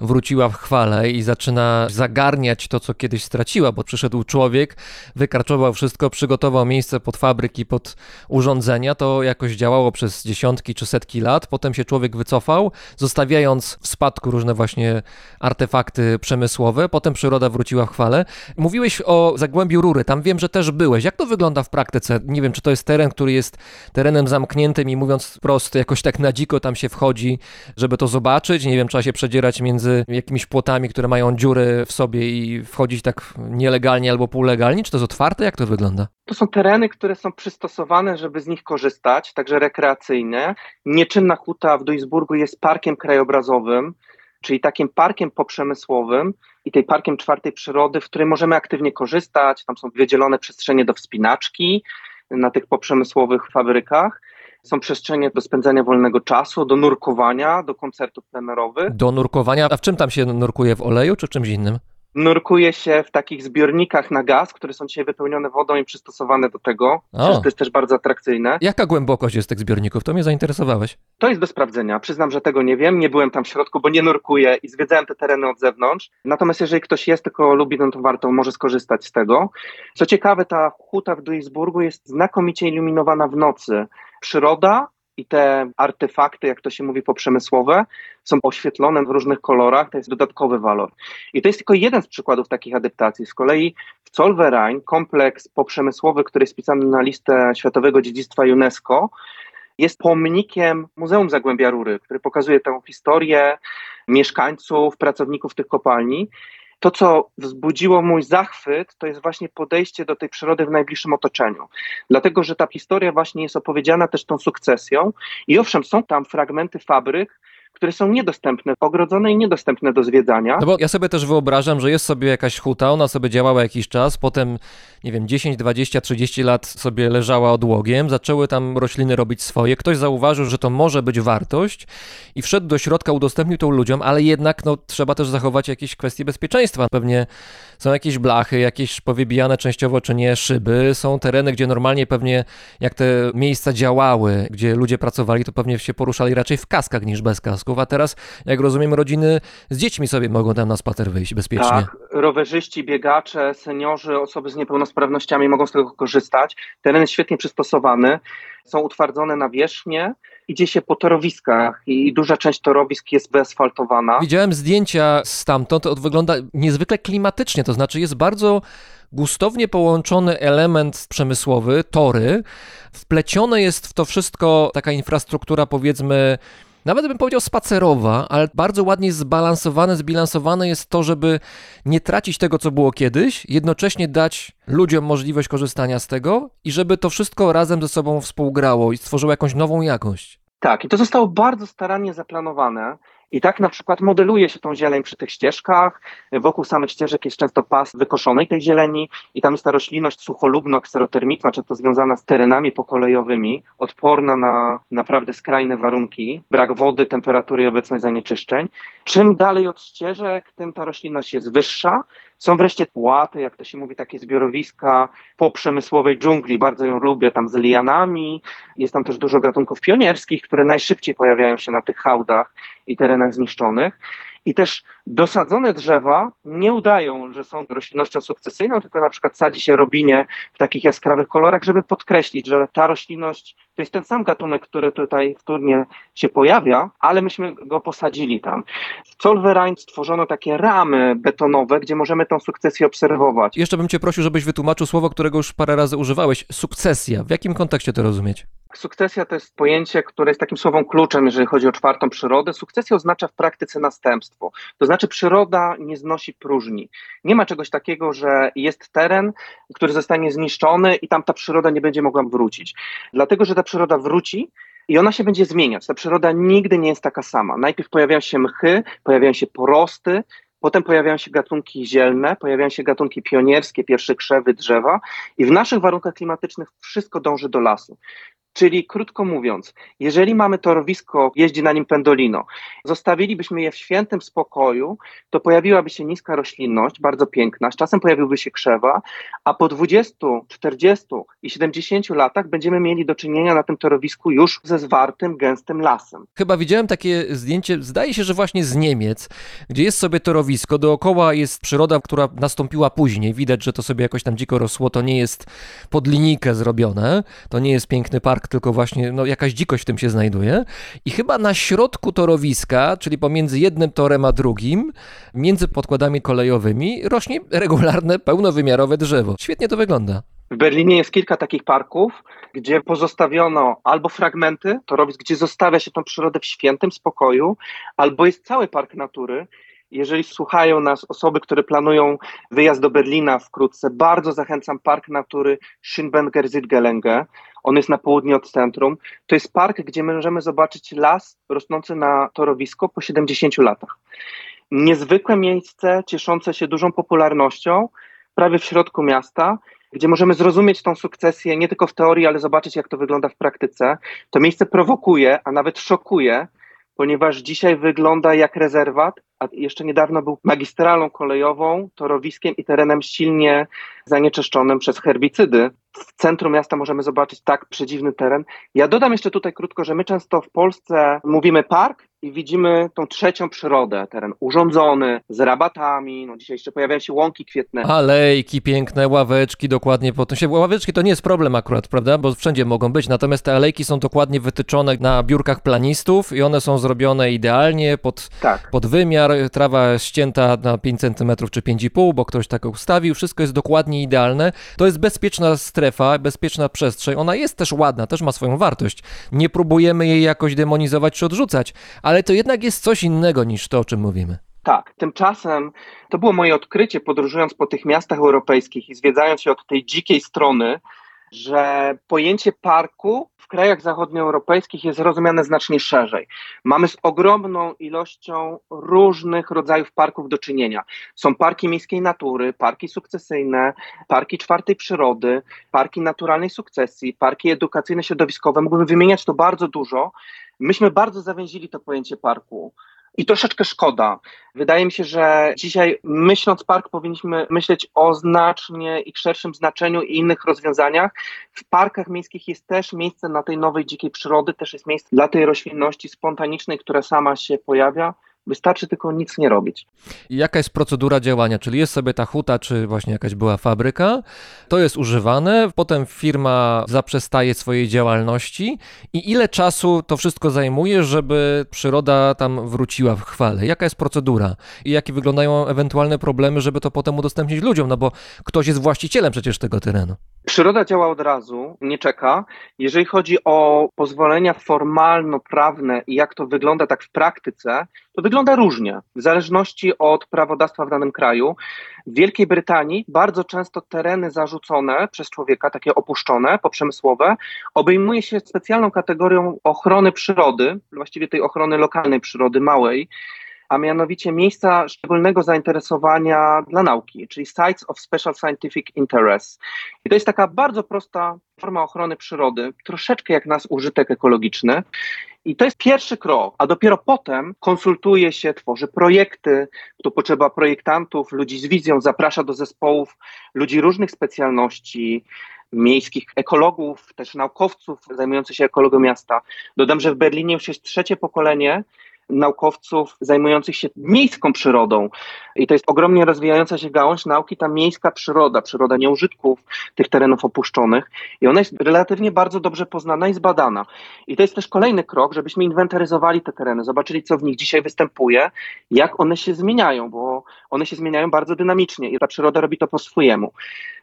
wróciła w chwale i zaczyna zagarniać to, co kiedyś straciła, bo przyszedł człowiek, wykarczował wszystko, przygotował miejsce pod fabryki, pod urządzenia, to jakoś działało przez dziesiątki czy setki lat, potem się człowiek wycofał, zostawiając w spadku różne właśnie artefakty przemysłowe, potem przyroda wróciła w chwale. Mówiłeś o Zagłębiu Rury, tam wiem, że też byłeś. Jak to wygląda w praktyce? Nie wiem, czy to jest teren, który jest terenem zamkniętym i mówiąc prosto, jakoś tak na dziko tam się wchodzi, żeby to zobaczyć. Nie wiem, trzeba się przedzierać między jakimiś płotami, które mają dziury w sobie i wchodzić tak nielegalnie albo półlegalnie. Czy to jest otwarte? Jak to wygląda? To są tereny, które są przystosowane, żeby z nich korzystać, także rekreacyjne. Nieczynna huta w Duisburgu jest parkiem krajobrazowym, czyli takim parkiem poprzemysłowym i tej parkiem czwartej przyrody, w której możemy aktywnie korzystać. Tam są wydzielone przestrzenie do wspinaczki na tych poprzemysłowych fabrykach. Są przestrzenie do spędzania wolnego czasu, do nurkowania, do koncertów plenerowych. Do nurkowania. A w czym tam się nurkuje? W oleju czy czymś innym? Nurkuje się w takich zbiornikach na gaz, które są dzisiaj wypełnione wodą i przystosowane do tego. O. To jest też bardzo atrakcyjne. Jaka głębokość jest tych zbiorników? To mnie zainteresowałeś. To jest do sprawdzenia. Przyznam, że tego nie wiem. Nie byłem tam w środku, bo nie nurkuję i zwiedzałem te tereny od zewnątrz. Natomiast jeżeli ktoś jest, tylko lubi, no to warto, może skorzystać z tego. Co ciekawe, ta huta w Duisburgu jest znakomicie iluminowana w nocy. Przyroda i te artefakty, jak to się mówi, poprzemysłowe, są oświetlone w różnych kolorach, to jest dodatkowy walor. I to jest tylko jeden z przykładów takich adaptacji. Z kolei w Zollverein, kompleks poprzemysłowy, który jest wpisany na listę Światowego Dziedzictwa UNESCO, jest pomnikiem Muzeum Zagłębia Rury, który pokazuje tę historię mieszkańców, pracowników tych kopalni. To, co wzbudziło mój zachwyt, to jest właśnie podejście do tej przyrody w najbliższym otoczeniu. Dlatego, że ta historia właśnie jest opowiedziana też tą sukcesją i owszem, są tam fragmenty fabryk, które są niedostępne, ogrodzone i niedostępne do zwiedzania. No bo ja sobie też wyobrażam, że jest sobie jakaś huta, ona sobie działała jakiś czas, potem, nie wiem, 10, 20, 30 lat sobie leżała odłogiem, zaczęły tam rośliny robić swoje, ktoś zauważył, że to może być wartość i wszedł do środka, udostępnił to ludziom, ale jednak no, trzeba też zachować jakieś kwestie bezpieczeństwa. Pewnie są jakieś blachy, jakieś powybijane częściowo czy nie szyby, są tereny, gdzie normalnie pewnie jak te miejsca działały, gdzie ludzie pracowali, to pewnie się poruszali raczej w kaskach niż bez kasków, a teraz, jak rozumiem, rodziny z dziećmi sobie mogą tam na spacer wyjść bezpiecznie. Tak, rowerzyści, biegacze, seniorzy, osoby z niepełnosprawnościami mogą z tego korzystać. Teren jest świetnie przystosowany, są utwardzone nawierzchnie, idzie się po torowiskach i duża część torowisk jest wyasfaltowana. Widziałem zdjęcia stamtąd, to wygląda niezwykle klimatycznie, to znaczy jest bardzo gustownie połączony element przemysłowy, tory. Wplecione jest w to wszystko taka infrastruktura, powiedzmy, nawet bym powiedział spacerowa, ale bardzo ładnie zbalansowane, zbilansowane jest to, żeby nie tracić tego, co było kiedyś, jednocześnie dać ludziom możliwość korzystania z tego i żeby to wszystko razem ze sobą współgrało i stworzyło jakąś nową jakość. Tak, i to zostało bardzo starannie zaplanowane. I tak na przykład modeluje się tą zieleń przy tych ścieżkach. Wokół samych ścieżek jest często pas wykoszonej tej zieleni i tam jest ta roślinność sucholubno-kserotermiczna, często związana z terenami pokolejowymi, odporna na naprawdę skrajne warunki, brak wody, temperatury i obecność zanieczyszczeń. Czym dalej od ścieżek, tym ta roślinność jest wyższa. Są wreszcie płaty, jak to się mówi, takie zbiorowiska po przemysłowej dżungli. Bardzo ją lubię, tam z lianami. Jest tam też dużo gatunków pionierskich, które najszybciej pojawiają się na tych hałdach i terenach zniszczonych. I też dosadzone drzewa nie udają, że są roślinnością sukcesyjną, tylko na przykład sadzi się robinie w takich jaskrawych kolorach, żeby podkreślić, że ta roślinność to jest ten sam gatunek, który tutaj w Turnie się pojawia, ale myśmy go posadzili tam. W Zollverein stworzono takie ramy betonowe, gdzie możemy tą sukcesję obserwować. Jeszcze bym cię prosił, żebyś wytłumaczył słowo, którego już parę razy używałeś. Sukcesja. W jakim kontekście to rozumieć? Sukcesja to jest pojęcie, które jest takim słowem kluczem, jeżeli chodzi o czwartą przyrodę. Sukcesja oznacza w praktyce następstwo. To znaczy przyroda nie znosi próżni. Nie ma czegoś takiego, że jest teren, który zostanie zniszczony i tam ta przyroda nie będzie mogła wrócić. Dlatego, że ta przyroda wróci, i ona się będzie zmieniać. Ta przyroda nigdy nie jest taka sama. Najpierw pojawiają się mchy, pojawiają się porosty, potem pojawiają się gatunki zielne, pojawiają się gatunki pionierskie, pierwsze krzewy, drzewa i w naszych warunkach klimatycznych wszystko dąży do lasu. Czyli krótko mówiąc, jeżeli mamy torowisko, jeździ na nim pendolino, zostawilibyśmy je w świętym spokoju, to pojawiłaby się niska roślinność, bardzo piękna, z czasem pojawiłby się krzewa, a po 20, 40 i 70 latach będziemy mieli do czynienia na tym torowisku już ze zwartym, gęstym lasem. Chyba widziałem takie zdjęcie, zdaje się, że właśnie z Niemiec, gdzie jest sobie torowisko, dookoła jest przyroda, która nastąpiła później. Widać, że to sobie jakoś tam dziko rosło, to nie jest pod linijkę zrobione, to nie jest piękny park, tylko właśnie no, jakaś dzikość w tym się znajduje. I chyba na środku torowiska, czyli pomiędzy jednym torem a drugim, między podkładami kolejowymi, rośnie regularne, pełnowymiarowe drzewo. Świetnie to wygląda. W Berlinie jest kilka takich parków, gdzie pozostawiono albo fragmenty torowisk, gdzie zostawia się tą przyrodę w świętym spokoju, albo jest cały park natury. Jeżeli słuchają nas osoby, które planują wyjazd do Berlina wkrótce, bardzo zachęcam Park Natury Schönberger Südgelänge. On jest na południe od centrum. To jest park, gdzie możemy zobaczyć las rosnący na torowisko po 70 latach. Niezwykłe miejsce, cieszące się dużą popularnością, prawie w środku miasta, gdzie możemy zrozumieć tą sukcesję nie tylko w teorii, ale zobaczyć, jak to wygląda w praktyce. To miejsce prowokuje, a nawet szokuje, ponieważ dzisiaj wygląda jak rezerwat, a jeszcze niedawno był magistralą kolejową, torowiskiem i terenem silnie zanieczyszczonym przez herbicydy. W centrum miasta możemy zobaczyć tak przedziwny teren. Ja dodam jeszcze tutaj krótko, że my często w Polsce mówimy park i widzimy tą trzecią przyrodę, teren urządzony, z rabatami, no dzisiaj jeszcze pojawiają się łąki kwietne. Alejki piękne, ławeczki dokładnie po tym się. Ławeczki to nie jest problem akurat, prawda? Bo wszędzie mogą być, natomiast te alejki są dokładnie wytyczone na biurkach planistów i one są zrobione idealnie pod, Tak. pod wymiar. Trawa ścięta na 5 cm czy 5,5, bo ktoś tak ustawił. Wszystko jest dokładnie idealne. To jest bezpieczna strefa, bezpieczna przestrzeń. Ona jest też ładna, też ma swoją wartość. Nie próbujemy jej jakoś demonizować czy odrzucać, ale to jednak jest coś innego niż to, o czym mówimy. Tak, tymczasem to było moje odkrycie, podróżując po tych miastach europejskich i zwiedzając się od tej dzikiej strony, że pojęcie parku w krajach zachodnioeuropejskich jest rozumiane znacznie szerzej. Mamy z ogromną ilością różnych rodzajów parków do czynienia. Są parki miejskiej natury, parki sukcesyjne, parki czwartej przyrody, parki naturalnej sukcesji, parki edukacyjne, środowiskowe. Mógłbym wymieniać to bardzo dużo. Myśmy bardzo zawęzili to pojęcie parku. I troszeczkę szkoda. Wydaje mi się, że dzisiaj myśląc park powinniśmy myśleć o znacznie ich szerszym znaczeniu i innych rozwiązaniach. W parkach miejskich jest też miejsce na tej nowej dzikiej przyrody, też jest miejsce dla tej roślinności spontanicznej, która sama się pojawia. Wystarczy tylko nic nie robić. Jaka jest procedura działania? Czyli jest sobie ta huta, czy właśnie jakaś była fabryka, to jest używane, potem firma zaprzestaje swojej działalności i ile czasu to wszystko zajmuje, żeby przyroda tam wróciła w chwale? Jaka jest procedura i jakie wyglądają ewentualne problemy, żeby to potem udostępnić ludziom? No bo ktoś jest właścicielem przecież tego terenu. Przyroda działa od razu, nie czeka. Jeżeli chodzi o pozwolenia formalno-prawne i jak to wygląda tak w praktyce, to wygląda różnie, w zależności od prawodawstwa w danym kraju. W Wielkiej Brytanii bardzo często tereny zarzucone przez człowieka, takie opuszczone, poprzemysłowe, obejmuje się specjalną kategorią ochrony przyrody, właściwie tej ochrony lokalnej przyrody, małej, a mianowicie miejsca szczególnego zainteresowania dla nauki, czyli Sites of Special Scientific Interest. I to jest taka bardzo prosta forma ochrony przyrody, troszeczkę jak nas użytek ekologiczny. I to jest pierwszy krok, a dopiero potem konsultuje się, tworzy projekty, tu potrzeba projektantów, ludzi z wizją, zaprasza do zespołów ludzi różnych specjalności, miejskich ekologów, też naukowców zajmujących się ekologią miasta. Dodam, że w Berlinie już jest trzecie pokolenie naukowców zajmujących się miejską przyrodą. I to jest ogromnie rozwijająca się gałąź nauki, ta miejska przyroda, przyroda nieużytków tych terenów opuszczonych. I ona jest relatywnie bardzo dobrze poznana i zbadana. I to jest też kolejny krok, żebyśmy inwentaryzowali te tereny, zobaczyli, co w nich dzisiaj występuje, jak one się zmieniają, bo one się zmieniają bardzo dynamicznie i ta przyroda robi to po swojemu.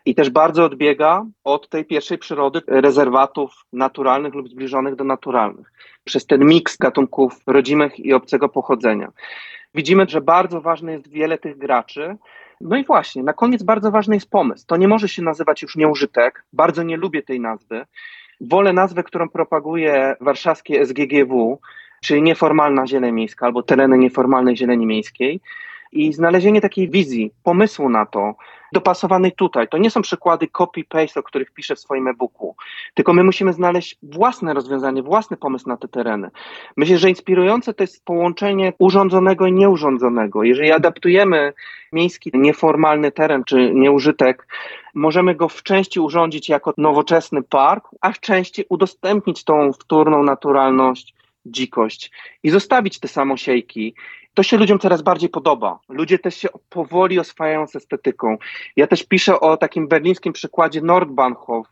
I też bardzo odbiega od tej pierwszej przyrody rezerwatów naturalnych lub zbliżonych do naturalnych. Przez ten miks gatunków rodzimych i obcego pochodzenia. Widzimy, że bardzo ważne jest wiele tych graczy. No i właśnie, na koniec bardzo ważny jest pomysł. To nie może się nazywać już nieużytek. Bardzo nie lubię tej nazwy. Wolę nazwę, którą propaguje warszawskie SGGW, czyli nieformalna zieleń miejska albo tereny nieformalnej zieleni miejskiej. I znalezienie takiej wizji, pomysłu na to, dopasowanej tutaj. To nie są przykłady copy-paste, o których piszę w swoim e-booku, tylko my musimy znaleźć własne rozwiązanie, własny pomysł na te tereny. Myślę, że inspirujące to jest połączenie urządzonego i nieurządzonego. Jeżeli adaptujemy miejski, nieformalny teren czy nieużytek, możemy go w części urządzić jako nowoczesny park, a w części udostępnić tą wtórną naturalność, dzikość i zostawić te samosiejki, to się ludziom coraz bardziej podoba. Ludzie też się powoli oswajają z estetyką. Ja też piszę o takim berlińskim przykładzie Nordbahnhof,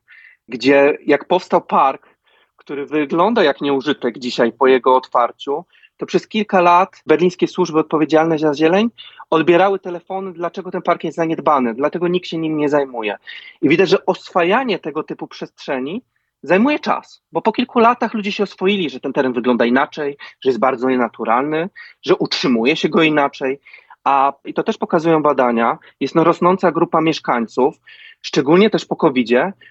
gdzie jak powstał park, który wygląda jak nieużytek dzisiaj po jego otwarciu, to przez kilka lat berlińskie służby odpowiedzialne za zieleń odbierały telefony, dlaczego ten park jest zaniedbany, dlatego nikt się nim nie zajmuje. I widać, że oswajanie tego typu przestrzeni zajmuje czas, bo po kilku latach ludzie się oswoili, że ten teren wygląda inaczej, że jest bardzo nienaturalny, że utrzymuje się go inaczej. A i to też pokazują badania, jest no rosnąca grupa mieszkańców, szczególnie też po covid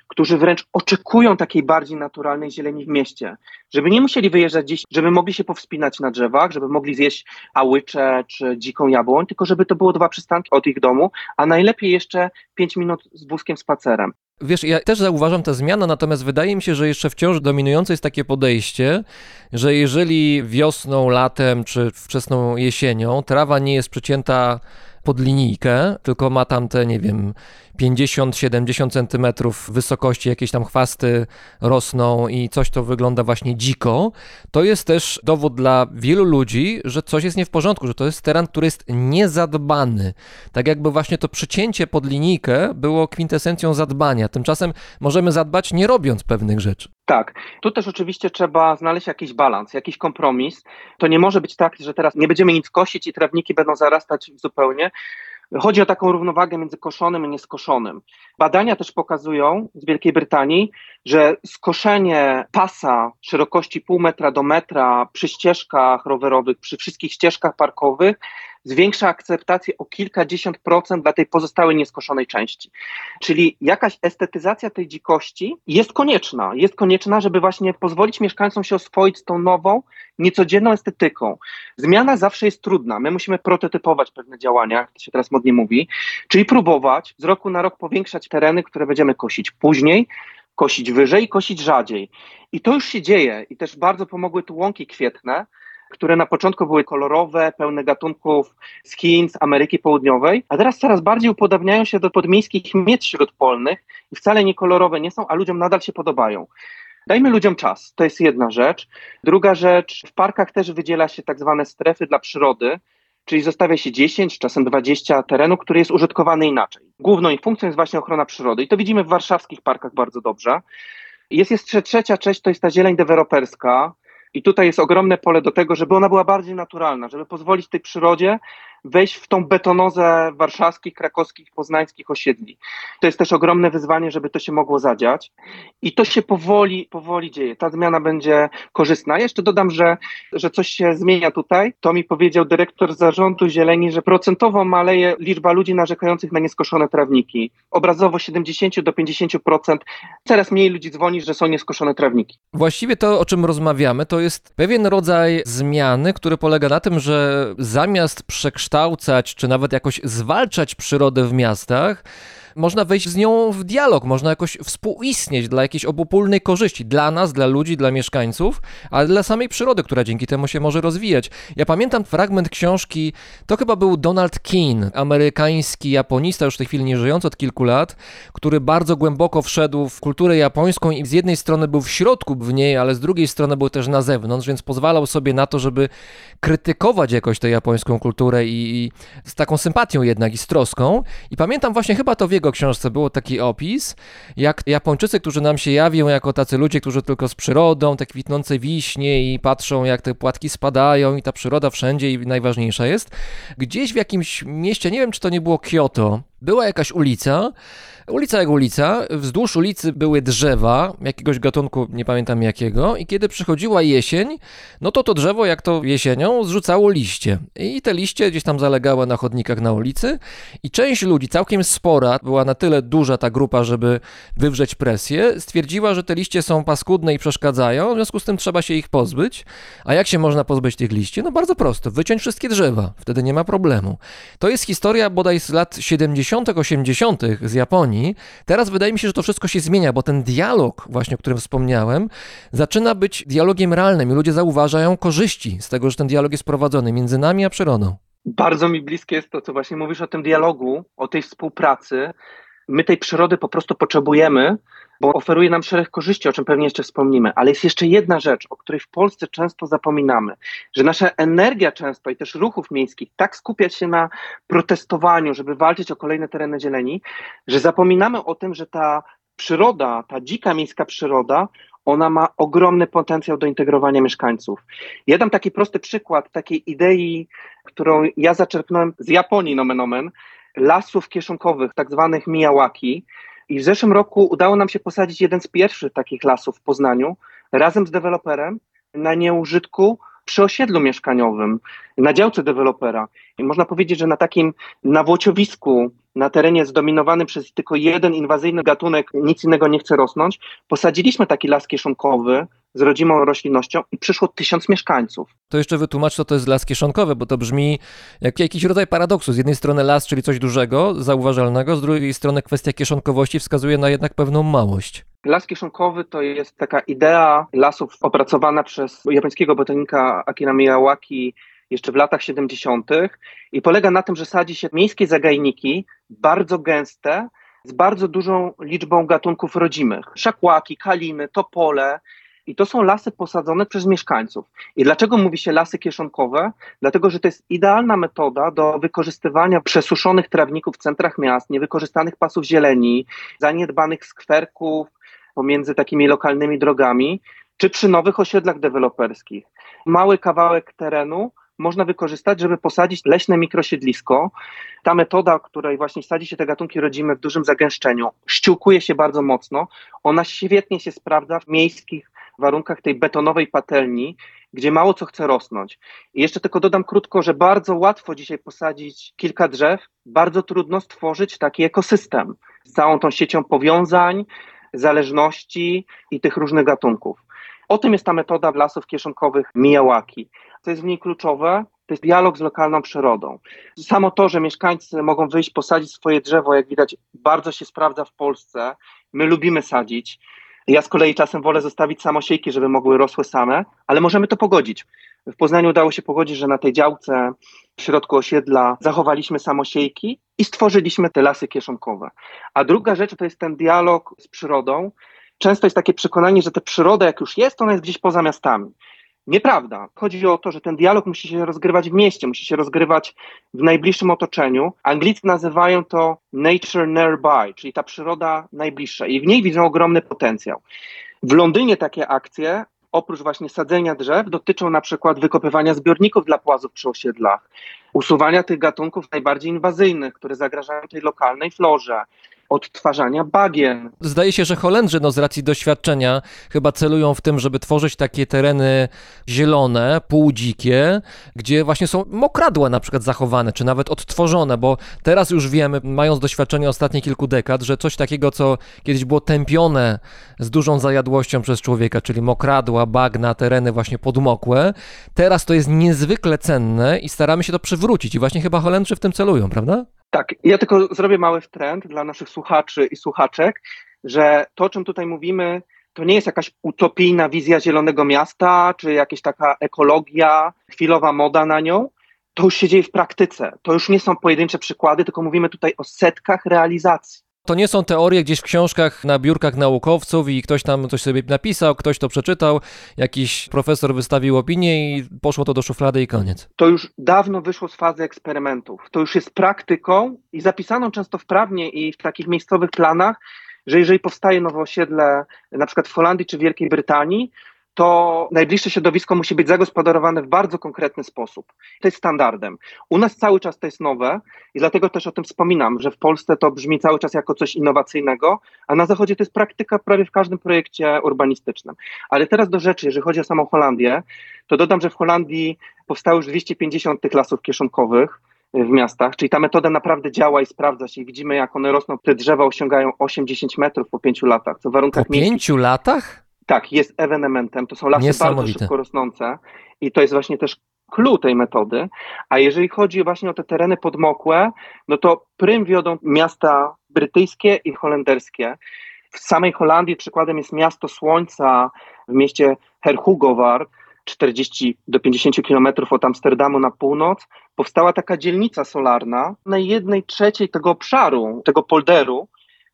którzy wręcz oczekują takiej bardziej naturalnej zieleni w mieście, żeby nie musieli wyjeżdżać gdzieś, żeby mogli się powspinać na drzewach, żeby mogli zjeść ałycze czy dziką jabłoń, tylko żeby to było dwa przystanki od ich domu, a najlepiej jeszcze pięć minut z wózkiem spacerem. Wiesz, ja też zauważam tę zmianę, natomiast wydaje mi się, że jeszcze wciąż dominujące jest takie podejście, że jeżeli wiosną, latem czy wczesną jesienią trawa nie jest przecięta pod linijkę, tylko ma tam te, nie wiem, 50-70 centymetrów wysokości, jakieś tam chwasty rosną i coś to wygląda właśnie dziko, to jest też dowód dla wielu ludzi, że coś jest nie w porządku, że to jest teren, który jest niezadbany. Tak jakby właśnie to przycięcie pod linijkę było kwintesencją zadbania. Tymczasem możemy zadbać nie robiąc pewnych rzeczy. Tak, tu też oczywiście trzeba znaleźć jakiś balans, jakiś kompromis. To nie może być tak, że teraz nie będziemy nic kosić i trawniki będą zarastać zupełnie. Chodzi o taką równowagę między koszonym i nieskoszonym. Badania też pokazują z Wielkiej Brytanii, że skoszenie pasa szerokości pół metra do metra przy ścieżkach rowerowych, przy wszystkich ścieżkach parkowych zwiększa akceptację o kilkadziesiąt procent dla tej pozostałej nieskoszonej części. Czyli jakaś estetyzacja tej dzikości jest konieczna. Jest konieczna, żeby właśnie pozwolić mieszkańcom się oswoić z tą nową, niecodzienną estetyką. Zmiana zawsze jest trudna. My musimy prototypować pewne działania, jak to się teraz modnie mówi, czyli próbować z roku na rok powiększać tereny, które będziemy kosić później, kosić wyżej, kosić rzadziej. I to już się dzieje i też bardzo pomogły tu łąki kwietne, które na początku były kolorowe, pełne gatunków z Chin, z Ameryki Południowej, a teraz coraz bardziej upodobniają się do podmiejskich mieć śródpolnych i wcale nie kolorowe nie są, a ludziom nadal się podobają. Dajmy ludziom czas, to jest jedna rzecz. Druga rzecz, w parkach też wydziela się tak zwane strefy dla przyrody, czyli zostawia się 10, czasem 20 terenu, który jest użytkowany inaczej. Główną ich funkcją jest właśnie ochrona przyrody i to widzimy w warszawskich parkach bardzo dobrze. Jest jeszcze trzecia część, to jest ta zieleń deweloperska, i tutaj jest ogromne pole do tego, żeby ona była bardziej naturalna, żeby pozwolić tej przyrodzie wejść w tą betonozę warszawskich, krakowskich, poznańskich osiedli. To jest też ogromne wyzwanie, żeby to się mogło zadziać. I to się powoli, powoli dzieje. Ta zmiana będzie korzystna. Jeszcze dodam, że, że coś się zmienia tutaj. To mi powiedział dyrektor zarządu Zieleni, że procentowo maleje liczba ludzi narzekających na nieskoszone trawniki. Obrazowo 70 do 50%. Coraz mniej ludzi dzwoni, że są nieskoszone trawniki. Właściwie to, o czym rozmawiamy, to jest pewien rodzaj zmiany, który polega na tym, że zamiast przekształcać przekształcać, czy nawet jakoś zwalczać przyrodę w miastach, można wejść z nią w dialog, można jakoś współistnieć dla jakiejś obopólnej korzyści dla nas, dla ludzi, dla mieszkańców, ale dla samej przyrody, która dzięki temu się może rozwijać. Ja pamiętam fragment książki, to chyba był Donald Keane, amerykański japonista, już w tej chwili nie żyjący od kilku lat, który bardzo głęboko wszedł w kulturę japońską i z jednej strony był w środku w niej, ale z drugiej strony był też na zewnątrz, więc pozwalał sobie na to, żeby krytykować jakoś tę japońską kulturę i, i z taką sympatią jednak i z troską. I pamiętam właśnie chyba to w jego jego książce było taki opis, jak Japończycy, którzy nam się jawią jako tacy ludzie, którzy tylko z przyrodą, te kwitnące wiśnie i patrzą jak te płatki spadają i ta przyroda wszędzie i najważniejsza jest. Gdzieś w jakimś mieście, nie wiem czy to nie było Kyoto, Była jakaś ulica, ulica jak ulica, wzdłuż ulicy były drzewa jakiegoś gatunku, nie pamiętam jakiego, i kiedy przychodziła jesień, no to to drzewo, jak to jesienią, zrzucało liście. I te liście gdzieś tam zalegały na chodnikach na ulicy, i część ludzi, całkiem spora, była na tyle duża ta grupa, żeby wywrzeć presję, stwierdziła, że te liście są paskudne i przeszkadzają, w związku z tym trzeba się ich pozbyć. A jak się można pozbyć tych liści? No bardzo prosto, wyciąć wszystkie drzewa, wtedy nie ma problemu. To jest historia bodaj z lat 70., 80. z Japonii. Teraz wydaje mi się, że to wszystko się zmienia, bo ten dialog, właśnie o którym wspomniałem, zaczyna być dialogiem realnym i ludzie zauważają korzyści z tego, że ten dialog jest prowadzony między nami a przyrodą. Bardzo mi bliskie jest to, co właśnie mówisz o tym dialogu, o tej współpracy. My tej przyrody po prostu potrzebujemy, bo oferuje nam szereg korzyści, o czym pewnie jeszcze wspomnimy. Ale jest jeszcze jedna rzecz, o której w Polsce często zapominamy, że nasza energia często i też ruchów miejskich tak skupia się na protestowaniu, żeby walczyć o kolejne tereny zieleni, że zapominamy o tym, że ta przyroda, ta dzika miejska przyroda, ona ma ogromny potencjał do integrowania mieszkańców. Ja dam taki prosty przykład takiej idei, którą ja zaczerpnąłem z Japonii, nomen omen, lasów kieszonkowych, tak zwanych Miyawaki. I w zeszłym roku udało nam się posadzić jeden z pierwszych takich lasów w Poznaniu razem z deweloperem na nieużytku przy osiedlu mieszkaniowym, na działce dewelopera. I można powiedzieć, że na takim nawłociowisku, na terenie zdominowanym przez tylko jeden inwazyjny gatunek, nic innego nie chce rosnąć, posadziliśmy taki las kieszonkowy z rodzimą roślinnością i przyszło tysiąc mieszkańców. To jeszcze wytłumacz, co to jest las kieszonkowy, bo to brzmi jak jakiś rodzaj paradoksu. Z jednej strony las, czyli coś dużego, zauważalnego, z drugiej strony kwestia kieszonkowości wskazuje na jednak pewną małość. Las kieszonkowy to jest taka idea lasów opracowana przez japońskiego botanika Akira Miyawaki jeszcze w latach 70. i polega na tym, że sadzi się miejskie zagajniki, bardzo gęste, z bardzo dużą liczbą gatunków rodzimych. Szakłaki, kaliny, topole. I to są lasy posadzone przez mieszkańców. I dlaczego mówi się lasy kieszonkowe? Dlatego, że to jest idealna metoda do wykorzystywania przesuszonych trawników w centrach miast, niewykorzystanych pasów zieleni, zaniedbanych skwerków pomiędzy takimi lokalnymi drogami, czy przy nowych osiedlach deweloperskich. Mały kawałek terenu można wykorzystać, żeby posadzić leśne mikrosiedlisko. Ta metoda, której właśnie sadzi się te gatunki rodzime w dużym zagęszczeniu, ściółkuje się bardzo mocno. Ona świetnie się sprawdza w miejskich warunkach tej betonowej patelni, gdzie mało co chce rosnąć. I jeszcze tylko dodam krótko, że bardzo łatwo dzisiaj posadzić kilka drzew, bardzo trudno stworzyć taki ekosystem z całą tą siecią powiązań, zależności i tych różnych gatunków. O tym jest ta metoda lasów kieszonkowych Miyawaki. Co jest w niej kluczowe, to jest dialog z lokalną przyrodą. Samo to, że mieszkańcy mogą wyjść, posadzić swoje drzewo, jak widać, bardzo się sprawdza w Polsce. My lubimy sadzić. Ja z kolei czasem wolę zostawić samosiejki, żeby mogły rosły same, ale możemy to pogodzić. W Poznaniu udało się pogodzić, że na tej działce w środku osiedla zachowaliśmy samosiejki i stworzyliśmy te lasy kieszonkowe. A druga rzecz to jest ten dialog z przyrodą. Często jest takie przekonanie, że ta przyroda, jak już jest, ona jest gdzieś poza miastami. Nieprawda. Chodzi o to, że ten dialog musi się rozgrywać w mieście, musi się rozgrywać w najbliższym otoczeniu. Anglicy nazywają to nature nearby, czyli ta przyroda najbliższa i w niej widzą ogromny potencjał. W Londynie takie akcje, oprócz właśnie sadzenia drzew, dotyczą na przykład wykopywania zbiorników dla płazów przy osiedlach, usuwania tych gatunków najbardziej inwazyjnych, które zagrażają tej lokalnej florze, odtwarzania bagien. Zdaje się, że Holendrzy no, z racji doświadczenia chyba celują w tym, żeby tworzyć takie tereny zielone, półdzikie, gdzie właśnie są mokradła na przykład zachowane, czy nawet odtworzone, bo teraz już wiemy, mając doświadczenie ostatnich kilku dekad, że coś takiego, co kiedyś było tępione z dużą zajadłością przez człowieka, czyli mokradła, bagna, tereny właśnie podmokłe, teraz to jest niezwykle cenne i staramy się to przywrócić i właśnie chyba Holendrzy w tym celują, prawda? Tak, ja tylko zrobię mały trend dla naszych słuchaczy i słuchaczek, że to, o czym tutaj mówimy, to nie jest jakaś utopijna wizja zielonego miasta, czy jakaś taka ekologia, chwilowa moda na nią. To już się dzieje w praktyce. To już nie są pojedyncze przykłady, tylko mówimy tutaj o setkach realizacji. To nie są teorie gdzieś w książkach na biurkach naukowców i ktoś tam coś sobie napisał, ktoś to przeczytał, jakiś profesor wystawił opinię i poszło to do szuflady i koniec. To już dawno wyszło z fazy eksperymentów. To już jest praktyką i zapisaną często wprawnie i w takich miejscowych planach, że jeżeli powstaje nowe osiedle, na przykład w Holandii czy Wielkiej Brytanii, to najbliższe środowisko musi być zagospodarowane w bardzo konkretny sposób. To jest standardem. U nas cały czas to jest nowe i dlatego też o tym wspominam, że w Polsce to brzmi cały czas jako coś innowacyjnego, a na Zachodzie to jest praktyka prawie w każdym projekcie urbanistycznym. Ale teraz do rzeczy, jeżeli chodzi o samą Holandię, to dodam, że w Holandii powstało już 250 tych lasów kieszonkowych w miastach, czyli ta metoda naprawdę działa i sprawdza się. I widzimy, jak one rosną, te drzewa osiągają 8-10 metrów po pięciu latach, co w warunkach Po miejskich pięciu latach? Tak, jest ewenementem. To są lasy bardzo szybko rosnące i to jest właśnie też clue tej metody. A jeżeli chodzi właśnie o te tereny podmokłe, no to prym wiodą miasta brytyjskie i holenderskie. W samej Holandii przykładem jest miasto Słońca w mieście Herhugowaard, 40 do 50 kilometrów od Amsterdamu na północ. Powstała taka dzielnica solarna na jednej trzeciej tego obszaru, tego polderu,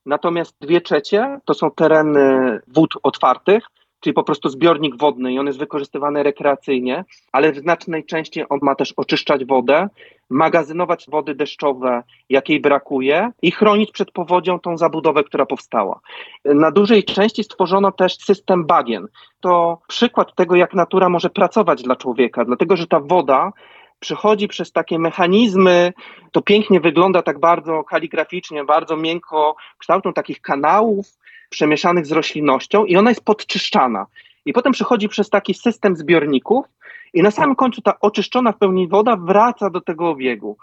Natomiast dwie trzecie to są tereny wód otwartych, czyli po prostu zbiornik wodny i on jest wykorzystywany rekreacyjnie, ale w znacznej części on ma też oczyszczać wodę, magazynować wody deszczowe, jakiej brakuje i chronić przed powodzią tą zabudowę, która powstała. Na dużej części stworzono też system bagien. To przykład tego, jak natura może pracować dla człowieka, dlatego że ta woda przechodzi przez takie mechanizmy, to pięknie wygląda tak bardzo kaligraficznie, bardzo miękko, kształtą takich kanałów przemieszanych z roślinnością i ona jest podczyszczana. I potem przechodzi przez taki system zbiorników i na samym końcu ta oczyszczona w pełni woda wraca do tego obiegu.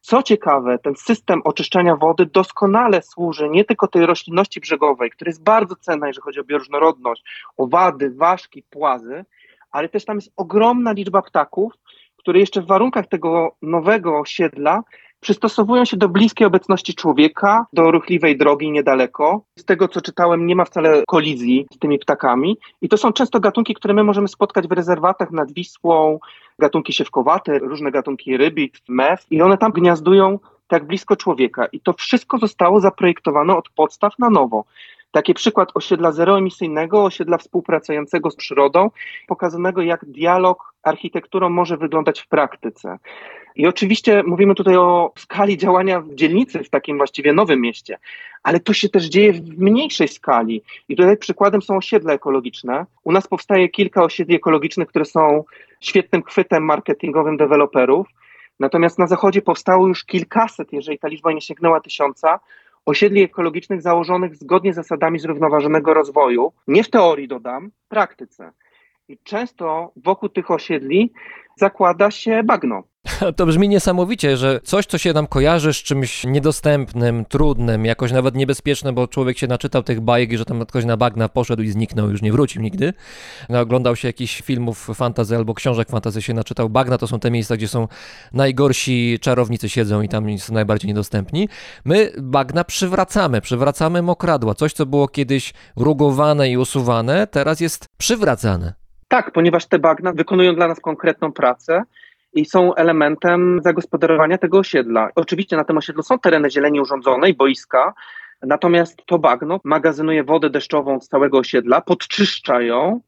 Co ciekawe, ten system oczyszczania wody doskonale służy nie tylko tej roślinności brzegowej, która jest bardzo cenna, jeżeli chodzi o bioróżnorodność, owady, ważki, płazy, ale też tam jest ogromna liczba ptaków, które jeszcze w warunkach tego nowego osiedla przystosowują się do bliskiej obecności człowieka, do ruchliwej drogi niedaleko. Z tego, co czytałem, nie ma wcale kolizji z tymi ptakami. I to są często gatunki, które my możemy spotkać w rezerwatach nad Wisłą, gatunki siewkowate, różne gatunki rybit, mew i one tam gniazdują tak blisko człowieka. I to wszystko zostało zaprojektowane od podstaw na nowo. Taki przykład osiedla zeroemisyjnego, osiedla współpracującego z przyrodą, pokazanego jak dialog architekturą może wyglądać w praktyce. I oczywiście mówimy tutaj o skali działania w dzielnicy, w takim właściwie nowym mieście, ale to się też dzieje w mniejszej skali. I tutaj przykładem są osiedla ekologiczne. U nas powstaje kilka osiedli ekologicznych, które są świetnym chwytem marketingowym deweloperów. Natomiast na zachodzie powstało już kilkaset, jeżeli ta liczba nie sięgnęła tysiąca, osiedli ekologicznych założonych zgodnie z zasadami zrównoważonego rozwoju. Nie w teorii dodam, w praktyce. I często wokół tych osiedli zakłada się bagno. [laughs] To brzmi niesamowicie, że coś, co się nam kojarzy z czymś niedostępnym, trudnym, jakoś nawet niebezpiecznym, bo człowiek się naczytał tych bajek i że tam ktoś na bagna poszedł i zniknął, już nie wrócił nigdy. No, oglądał się jakichś filmów fantazy albo książek fantazy się naczytał. Bagna to są te miejsca, gdzie są najgorsi czarownicy siedzą i tam są najbardziej niedostępni. My bagna przywracamy, przywracamy mokradła. Coś, co było kiedyś rugowane i usuwane, teraz jest przywracane. Tak, ponieważ te bagna wykonują dla nas konkretną pracę i są elementem zagospodarowania tego osiedla. Oczywiście na tym osiedlu są tereny zieleni urządzonej, boiska, natomiast to bagno magazynuje wodę deszczową z całego osiedla, podczyszcza ją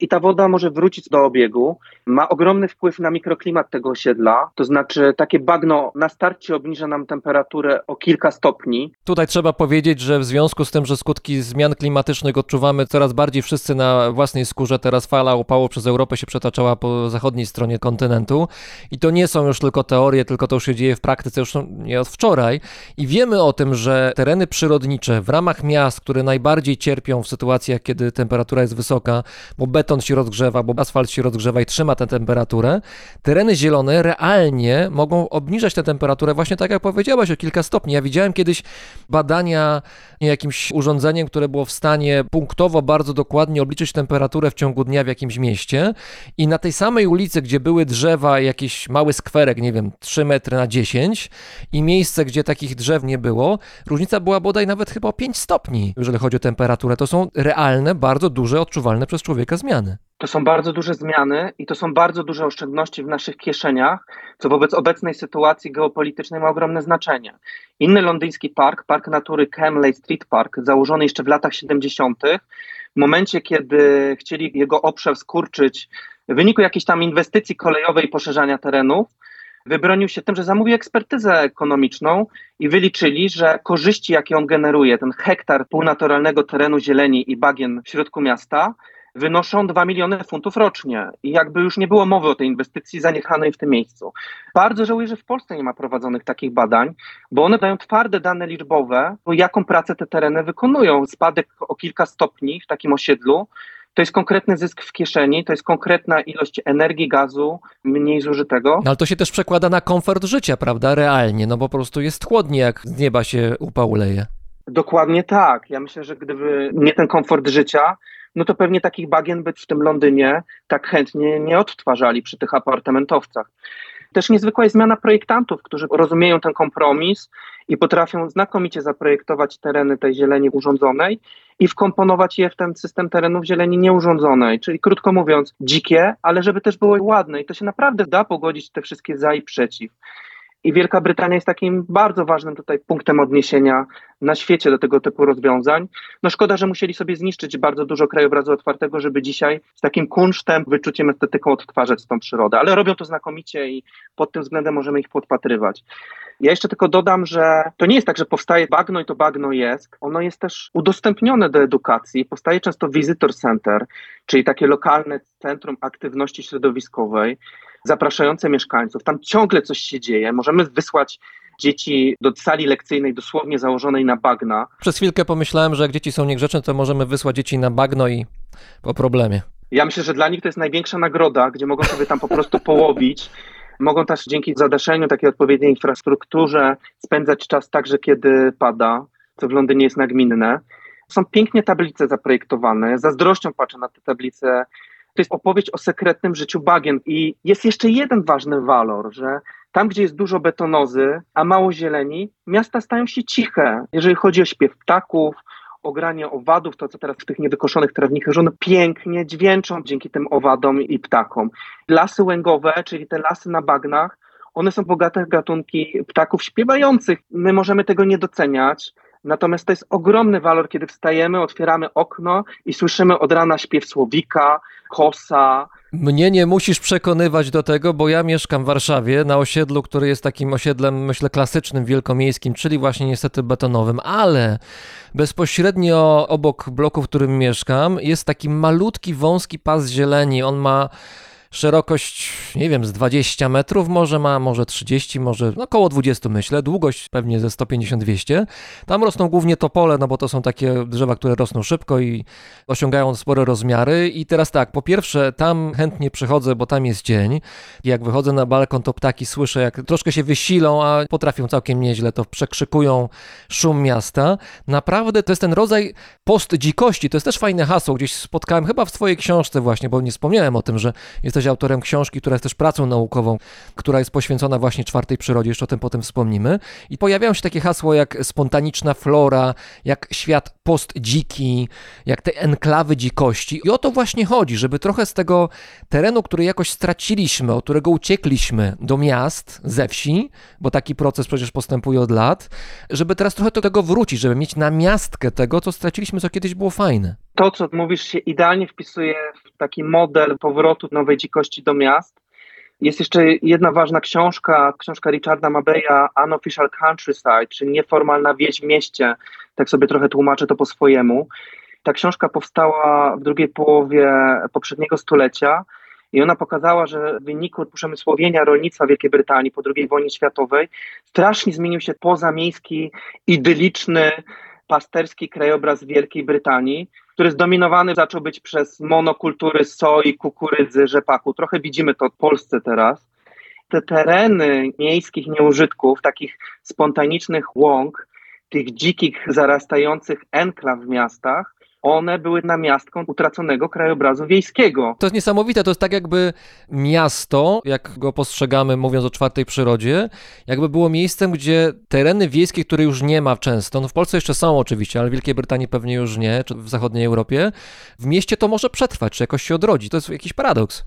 i ta woda może wrócić do obiegu. Ma ogromny wpływ na mikroklimat tego osiedla, to znaczy takie bagno na starcie obniża nam temperaturę o kilka stopni. Tutaj trzeba powiedzieć, że w związku z tym, że skutki zmian klimatycznych odczuwamy coraz bardziej wszyscy na własnej skórze, teraz fala upału przez Europę się przetaczała po zachodniej stronie kontynentu i to nie są już tylko teorie, tylko to już się dzieje w praktyce już nie od wczoraj i wiemy o tym, że tereny przyrodnicze w ramach miast, które najbardziej cierpią w sytuacjach, kiedy temperatura jest wysoka, bo beton się rozgrzewa, bo asfalt się rozgrzewa i trzyma tę temperaturę, tereny zielone realnie mogą obniżać tę temperaturę właśnie tak jak powiedziałaś o kilka stopni. Ja widziałem kiedyś badania jakimś urządzeniem, które było w stanie punktowo bardzo dokładnie obliczyć temperaturę w ciągu dnia w jakimś mieście i na tej samej ulicy, gdzie były drzewa, jakiś mały skwerek, nie wiem, 3 metry na 10 i miejsce, gdzie takich drzew nie było, różnica była bodaj nawet chyba o 5 stopni, jeżeli chodzi o temperaturę. To są realne, bardzo duże, odczuwalne przez człowieka zmiany. To są bardzo duże zmiany i to są bardzo duże oszczędności w naszych kieszeniach, co wobec obecnej sytuacji geopolitycznej ma ogromne znaczenie. Inny londyński park, Park Natury Camley Street Park, założony jeszcze w latach 70., w momencie, kiedy chcieli jego obszar skurczyć w wyniku jakiejś tam inwestycji kolejowej i poszerzania terenów, wybronił się tym, że zamówił ekspertyzę ekonomiczną i wyliczyli, że korzyści, jakie on generuje, ten hektar półnaturalnego terenu zieleni i bagien w środku miasta, wynoszą 2 miliony funtów rocznie i jakby już nie było mowy o tej inwestycji zaniechanej w tym miejscu. Bardzo żałuję, że w Polsce nie ma prowadzonych takich badań, bo one dają twarde dane liczbowe, jaką pracę te tereny wykonują. Spadek o kilka stopni w takim osiedlu to jest konkretny zysk w kieszeni, to jest konkretna ilość energii, gazu mniej zużytego. No ale to się też przekłada na komfort życia, prawda? Realnie, no bo po prostu jest chłodnie, jak z nieba się upał leje. Dokładnie tak. Ja myślę, że gdyby nie ten komfort życia, no to pewnie takich bagien by w tym Londynie tak chętnie nie odtwarzali przy tych apartamentowcach. Też niezwykła jest zmiana projektantów, którzy rozumieją ten kompromis i potrafią znakomicie zaprojektować tereny tej zieleni urządzonej i wkomponować je w ten system terenów zieleni nieurządzonej. Czyli krótko mówiąc, dzikie, ale żeby też było ładne. I to się naprawdę da pogodzić te wszystkie za i przeciw. I Wielka Brytania jest takim bardzo ważnym tutaj punktem odniesienia na świecie do tego typu rozwiązań. No szkoda, że musieli sobie zniszczyć bardzo dużo krajobrazu otwartego, żeby dzisiaj z takim kunsztem, wyczuciem, estetyką odtwarzać tą przyrodę. Ale robią to znakomicie i pod tym względem możemy ich podpatrywać. Ja jeszcze tylko dodam, że to nie jest tak, że powstaje bagno i to bagno jest. Ono jest też udostępnione do edukacji. Powstaje często visitor center, czyli takie lokalne centrum aktywności środowiskowej, zapraszające mieszkańców. Tam ciągle coś się dzieje. Możemy wysłać dzieci do sali lekcyjnej dosłownie założonej na bagna. Przez chwilkę pomyślałem, że jak dzieci są niegrzeczne, to możemy wysłać dzieci na bagno i po problemie. Ja myślę, że dla nich to jest największa nagroda, gdzie mogą sobie tam po prostu połowić. Mogą też dzięki zadaszeniu, takiej odpowiedniej infrastrukturze spędzać czas także, kiedy pada, co w Londynie jest nagminne. Są pięknie tablice zaprojektowane. Zazdrością patrzę na te tablice. To jest opowieść o sekretnym życiu bagien. I jest jeszcze jeden ważny walor, że tam, gdzie jest dużo betonozy, a mało zieleni, miasta stają się ciche, jeżeli chodzi o śpiew ptaków, o granie owadów, to co teraz w tych niewykoszonych trawnikach, że one pięknie dźwięczą dzięki tym owadom i ptakom. Lasy łęgowe, czyli te lasy na bagnach, one są bogate w gatunki ptaków śpiewających. My możemy tego nie doceniać, natomiast to jest ogromny walor, kiedy wstajemy, otwieramy okno i słyszymy od rana śpiew słowika, kosa, mnie nie musisz przekonywać do tego, bo ja mieszkam w Warszawie na osiedlu, który jest takim osiedlem, myślę, klasycznym, wielkomiejskim, czyli właśnie niestety betonowym, ale bezpośrednio obok bloku, w którym mieszkam, jest taki malutki, wąski pas zieleni. On ma szerokość, nie wiem, z 20 metrów może ma, może 30, może no około 20 myślę, długość pewnie ze 150-200. Tam rosną głównie topole, no bo to są takie drzewa, które rosną szybko i osiągają spore rozmiary. I teraz tak, po pierwsze, tam chętnie przychodzę, bo tam jest dzień. I jak wychodzę na balkon, to ptaki słyszę, jak troszkę się wysilą, a potrafią całkiem nieźle, to przekrzykują szum miasta. Naprawdę to jest ten rodzaj post-dzikości. To jest też fajne hasło, gdzieś spotkałem chyba w swojej książce właśnie, bo nie wspomniałem o tym, że jesteś autorem książki, która jest też pracą naukową, która jest poświęcona właśnie czwartej przyrodzie, jeszcze o tym potem wspomnimy. I pojawiają się takie hasła jak spontaniczna flora, jak świat post-dziki, jak te enklawy dzikości. I o to właśnie chodzi, żeby trochę z tego terenu, który jakoś straciliśmy, od którego uciekliśmy do miast, ze wsi, bo taki proces przecież postępuje od lat, żeby teraz trochę do tego wrócić, żeby mieć na miastkę tego, co straciliśmy, co kiedyś było fajne. To, co mówisz, się idealnie wpisuje taki model powrotu nowej dzikości do miast. Jest jeszcze jedna ważna książka, książka Richarda Mabeya, Unofficial Countryside, czyli nieformalna wieś w mieście. Tak sobie trochę tłumaczę to po swojemu. Ta książka powstała w drugiej połowie poprzedniego stulecia i ona pokazała, że w wyniku przemysłowienia rolnictwa Wielkiej Brytanii po II wojnie światowej strasznie zmienił się pozamiejski, idyliczny, pasterski krajobraz Wielkiej Brytanii, który zdominowany zaczął być przez monokultury soi, kukurydzy, rzepaku. Trochę widzimy to w Polsce teraz. Te tereny miejskich nieużytków, takich spontanicznych łąk, tych dzikich, zarastających enklaw w miastach, one były namiastką utraconego krajobrazu wiejskiego. To jest niesamowite, to jest tak jakby miasto, jak go postrzegamy mówiąc o czwartej przyrodzie, jakby było miejscem, gdzie tereny wiejskie, które już nie ma często, no w Polsce jeszcze są oczywiście, ale w Wielkiej Brytanii pewnie już nie, czy w zachodniej Europie, w mieście to może przetrwać, czy jakoś się odrodzi. To jest jakiś paradoks.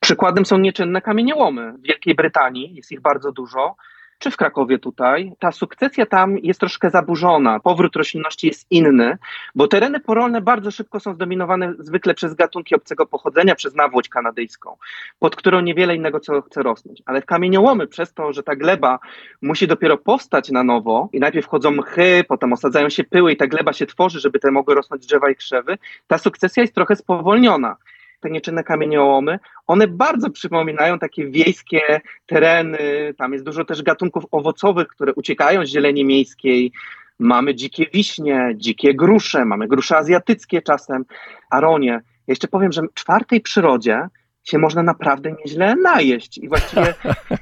Przykładem są nieczynne kamieniołomy w Wielkiej Brytanii, jest ich bardzo dużo. Czy w Krakowie tutaj, ta sukcesja tam jest troszkę zaburzona. Powrót roślinności jest inny, bo tereny porolne bardzo szybko są zdominowane zwykle przez gatunki obcego pochodzenia, przez nawłoć kanadyjską, pod którą niewiele innego co chce rosnąć. Ale w kamieniołomy, przez to, że ta gleba musi dopiero powstać na nowo i najpierw wchodzą mchy, potem osadzają się pyły i ta gleba się tworzy, żeby te mogły rosnąć drzewa i krzewy, ta sukcesja jest trochę spowolniona te nieczynne kamieniołomy, one bardzo przypominają takie wiejskie tereny, tam jest dużo też gatunków owocowych, które uciekają z zieleni miejskiej, mamy dzikie wiśnie, dzikie grusze, mamy grusze azjatyckie czasem, aronie. Ja jeszcze powiem, że w czwartej przyrodzie się można naprawdę nieźle najeść. I właściwie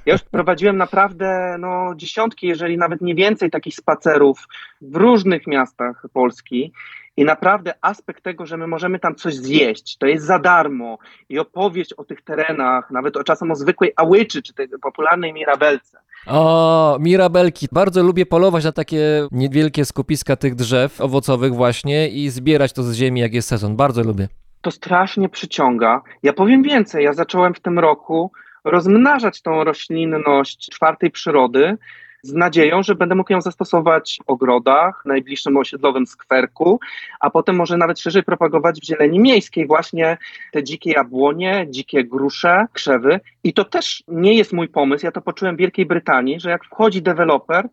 ja już [laughs] prowadziłem naprawdę no, dziesiątki, jeżeli nawet nie więcej takich spacerów w różnych miastach Polski. I naprawdę aspekt tego, że my możemy tam coś zjeść, to jest za darmo i opowieść o tych terenach, nawet o czasem o zwykłej ałyczy, czy tej popularnej mirabelce. O, mirabelki. Bardzo lubię polować na takie niewielkie skupiska tych drzew owocowych właśnie i zbierać to z ziemi, jak jest sezon. Bardzo lubię. To strasznie przyciąga. Ja powiem więcej, ja zacząłem w tym roku rozmnażać tą roślinność czwartej przyrody, z nadzieją, że będę mógł ją zastosować w ogrodach, w najbliższym osiedlowym skwerku, a potem może nawet szerzej propagować w zieleni miejskiej właśnie te dzikie jabłonie, dzikie grusze, krzewy. I to też nie jest mój pomysł, ja to poczułem w Wielkiej Brytanii, że jak wchodzi deweloper,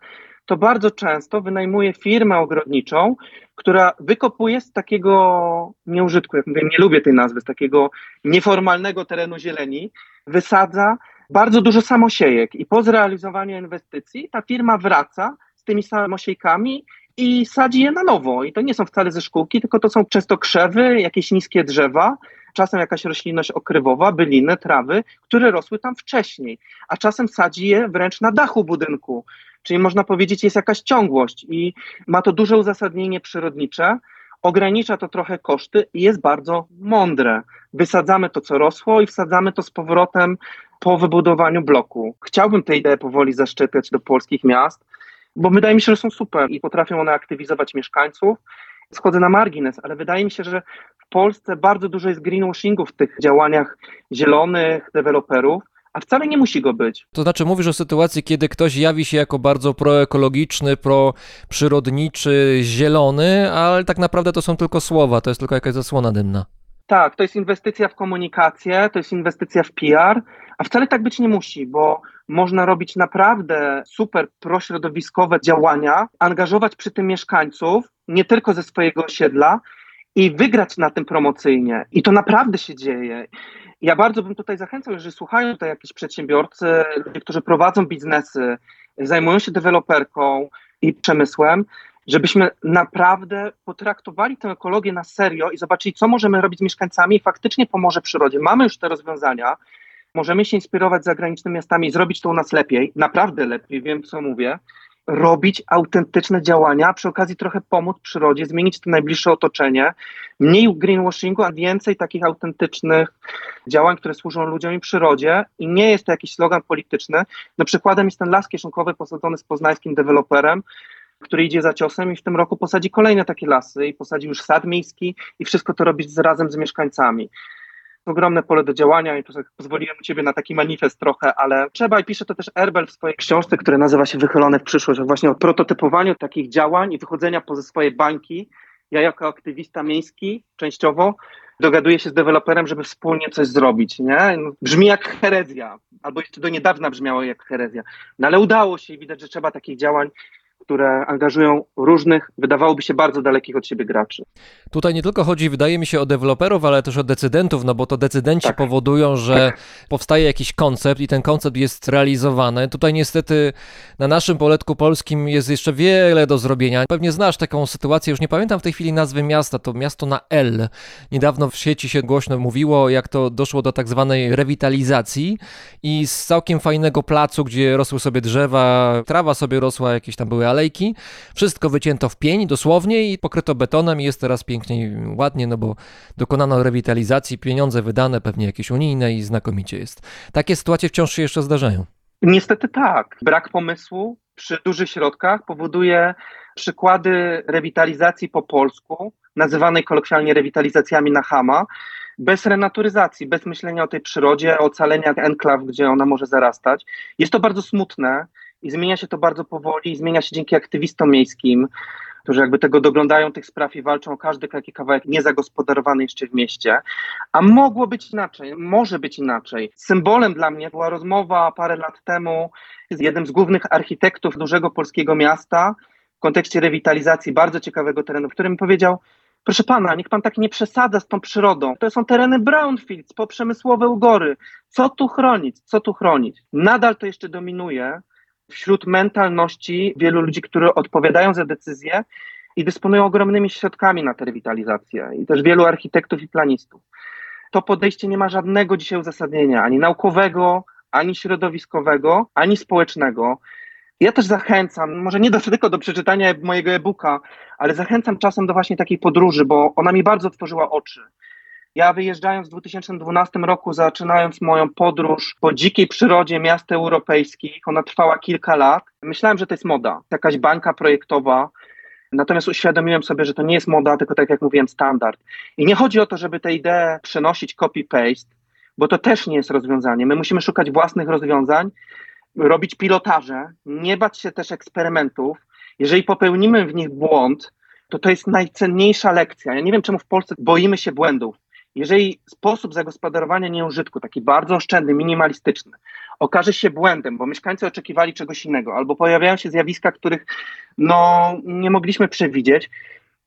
to bardzo często wynajmuje firmę ogrodniczą, która wykopuje z takiego nieużytku, jak mówię, nie lubię tej nazwy, z takiego nieformalnego terenu zieleni, wysadza bardzo dużo samosiejek i po zrealizowaniu inwestycji ta firma wraca z tymi samosiejkami i sadzi je na nowo. I to nie są wcale ze szkółki, tylko to są często krzewy, jakieś niskie drzewa, czasem jakaś roślinność okrywowa, byliny, trawy, które rosły tam wcześniej, a czasem sadzi je wręcz na dachu budynku. Czyli można powiedzieć, jest jakaś ciągłość i ma to duże uzasadnienie przyrodnicze, ogranicza to trochę koszty i jest bardzo mądre. Wysadzamy to, co rosło i wsadzamy to z powrotem po wybudowaniu bloku. Chciałbym tę ideę powoli zaszczepiać do polskich miast, bo wydaje mi się, że są super i potrafią one aktywizować mieszkańców. Schodzę na margines, ale wydaje mi się, że w Polsce bardzo dużo jest greenwashingu w tych działaniach zielonych deweloperów, a wcale nie musi go być. To znaczy mówisz o sytuacji, kiedy ktoś jawi się jako bardzo proekologiczny, proprzyrodniczy, zielony, ale tak naprawdę to są tylko słowa, to jest tylko jakaś zasłona dymna. Tak, to jest inwestycja w komunikację, to jest inwestycja w PR, a wcale tak być nie musi, bo można robić naprawdę super prośrodowiskowe działania, angażować przy tym mieszkańców, nie tylko ze swojego osiedla i wygrać na tym promocyjnie. I to naprawdę się dzieje. Ja bardzo bym tutaj zachęcał, jeżeli słuchają tutaj jakiś przedsiębiorcy, ludzie, którzy prowadzą biznesy, zajmują się deweloperką i przemysłem, żebyśmy naprawdę potraktowali tę ekologię na serio i zobaczyli, co możemy robić z mieszkańcami i faktycznie pomoże przyrodzie. Mamy już te rozwiązania, możemy się inspirować zagranicznymi miastami zrobić to u nas lepiej, naprawdę lepiej, wiem co mówię, robić autentyczne działania, przy okazji trochę pomóc przyrodzie, zmienić to najbliższe otoczenie, mniej greenwashingu, a więcej takich autentycznych działań, które służą ludziom i przyrodzie i nie jest to jakiś slogan polityczny. No przykładem jest ten las kieszonkowy posadzony z poznańskim deweloperem, który idzie za ciosem i w tym roku posadzi kolejne takie lasy i posadzi już sad miejski i wszystko to robić razem z mieszkańcami ogromne pole do działania i pozwoliłem Ciebie na taki manifest trochę, ale trzeba i pisze to też Erbel w swojej książce, która nazywa się Wychylone w przyszłość, właśnie o prototypowaniu takich działań i wychodzenia poza swoje bańki. Ja jako aktywista miejski częściowo dogaduję się z deweloperem, żeby wspólnie coś zrobić, nie? Brzmi jak herezja, albo jeszcze do niedawna brzmiało jak herezja, no ale udało się i widać, że trzeba takich działań które angażują różnych, wydawałoby się bardzo dalekich od siebie graczy. Tutaj nie tylko chodzi, wydaje mi się, o deweloperów, ale też o decydentów, no bo to decydenci tak. powodują, że tak. powstaje jakiś koncept i ten koncept jest realizowany. Tutaj niestety na naszym poletku polskim jest jeszcze wiele do zrobienia. Pewnie znasz taką sytuację, już nie pamiętam w tej chwili nazwy miasta, to miasto na L. Niedawno w sieci się głośno mówiło, jak to doszło do tak zwanej rewitalizacji i z całkiem fajnego placu, gdzie rosły sobie drzewa, trawa sobie rosła, jakieś tam były Wszystko wycięto w pień dosłownie i pokryto betonem i jest teraz pięknie i ładnie, no bo dokonano rewitalizacji, pieniądze wydane, pewnie jakieś unijne i znakomicie jest. Takie sytuacje wciąż się jeszcze zdarzają. Niestety tak. Brak pomysłu przy dużych środkach powoduje przykłady rewitalizacji po polsku, nazywanej kolokwialnie rewitalizacjami na Hama, bez renaturyzacji, bez myślenia o tej przyrodzie, ocalenia enklaw, gdzie ona może zarastać. Jest to bardzo smutne i zmienia się to bardzo powoli, i zmienia się dzięki aktywistom miejskim, którzy jakby tego doglądają tych spraw i walczą o każdy taki kawałek niezagospodarowany jeszcze w mieście. A mogło być inaczej, może być inaczej. Symbolem dla mnie była rozmowa parę lat temu z jednym z głównych architektów dużego polskiego miasta w kontekście rewitalizacji bardzo ciekawego terenu, w którym powiedział, Proszę pana, niech pan tak nie przesadza z tą przyrodą. To są tereny brownfields, poprzemysłowe ugory. Co tu chronić? Co tu chronić? Nadal to jeszcze dominuje wśród mentalności wielu ludzi, którzy odpowiadają za decyzje i dysponują ogromnymi środkami na tę rewitalizację, i też wielu architektów i planistów. To podejście nie ma żadnego dzisiaj uzasadnienia, ani naukowego, ani środowiskowego, ani społecznego. Ja też zachęcam, może nie do, [laughs] tylko do przeczytania mojego e-booka, ale zachęcam czasem do właśnie takiej podróży, bo ona mi bardzo otworzyła oczy. Ja wyjeżdżając w 2012 roku, zaczynając moją podróż po dzikiej przyrodzie miast europejskich, ona trwała kilka lat, myślałem, że to jest moda, jakaś bańka projektowa, Natomiast uświadomiłem sobie, że to nie jest moda, tylko tak jak mówiłem, standard. I nie chodzi o to, żeby tę ideę przenosić copy-paste, bo to też nie jest rozwiązanie. My musimy szukać własnych rozwiązań, robić pilotaże, nie bać się też eksperymentów. Jeżeli popełnimy w nich błąd, to to jest najcenniejsza lekcja. Ja nie wiem, czemu w Polsce boimy się błędów. Jeżeli sposób zagospodarowania nieużytku, taki bardzo oszczędny, minimalistyczny, okaże się błędem, bo mieszkańcy oczekiwali czegoś innego, albo pojawiają się zjawiska, których no, nie mogliśmy przewidzieć,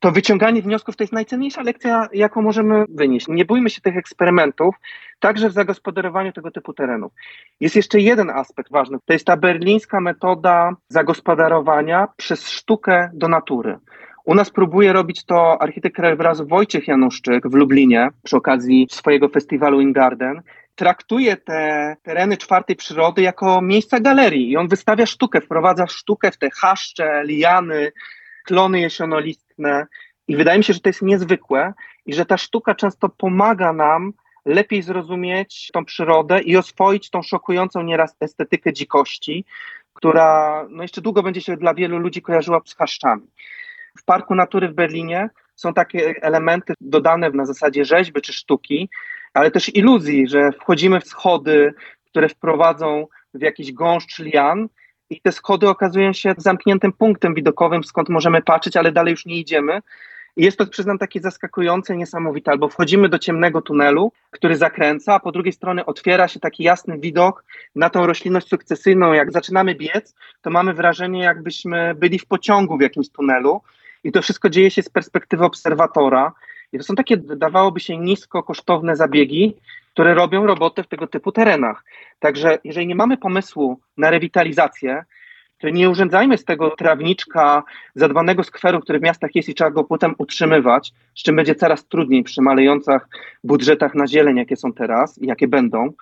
to wyciąganie wniosków to jest najcenniejsza lekcja, jaką możemy wynieść. Nie bójmy się tych eksperymentów, także w zagospodarowaniu tego typu terenów. Jest jeszcze jeden aspekt ważny, to jest ta berlińska metoda zagospodarowania przez sztukę do natury. U nas próbuje robić to architekt krajobrazu Wojciech Januszczyk w Lublinie przy okazji swojego festiwalu In Garden. Traktuje te tereny czwartej przyrody jako miejsca galerii i on wystawia sztukę, wprowadza sztukę w te chaszcze, liany, klony jesionolistne i wydaje mi się, że to jest niezwykłe i że ta sztuka często pomaga nam lepiej zrozumieć tą przyrodę i oswoić tą szokującą nieraz estetykę dzikości, która no jeszcze długo będzie się dla wielu ludzi kojarzyła z chaszczami. W Parku Natury w Berlinie są takie elementy dodane na zasadzie rzeźby czy sztuki, ale też iluzji, że wchodzimy w schody, które wprowadzą w jakiś gąszcz lian i te schody okazują się zamkniętym punktem widokowym, skąd możemy patrzeć, ale dalej już nie idziemy. I jest to, przyznam, takie zaskakujące, niesamowite, albo wchodzimy do ciemnego tunelu, który zakręca, a po drugiej stronie otwiera się taki jasny widok na tą roślinność sukcesyjną. Jak zaczynamy biec, to mamy wrażenie, jakbyśmy byli w pociągu w jakimś tunelu, i to wszystko dzieje się z perspektywy obserwatora. I to są takie, wydawałoby się, nisko kosztowne zabiegi, które robią robotę w tego typu terenach. Także jeżeli nie mamy pomysłu na rewitalizację, to nie urządzajmy z tego trawniczka zadbanego skweru, który w miastach jest i trzeba go potem utrzymywać, z czym będzie coraz trudniej przy malejących budżetach na zieleń, jakie są teraz i jakie będą.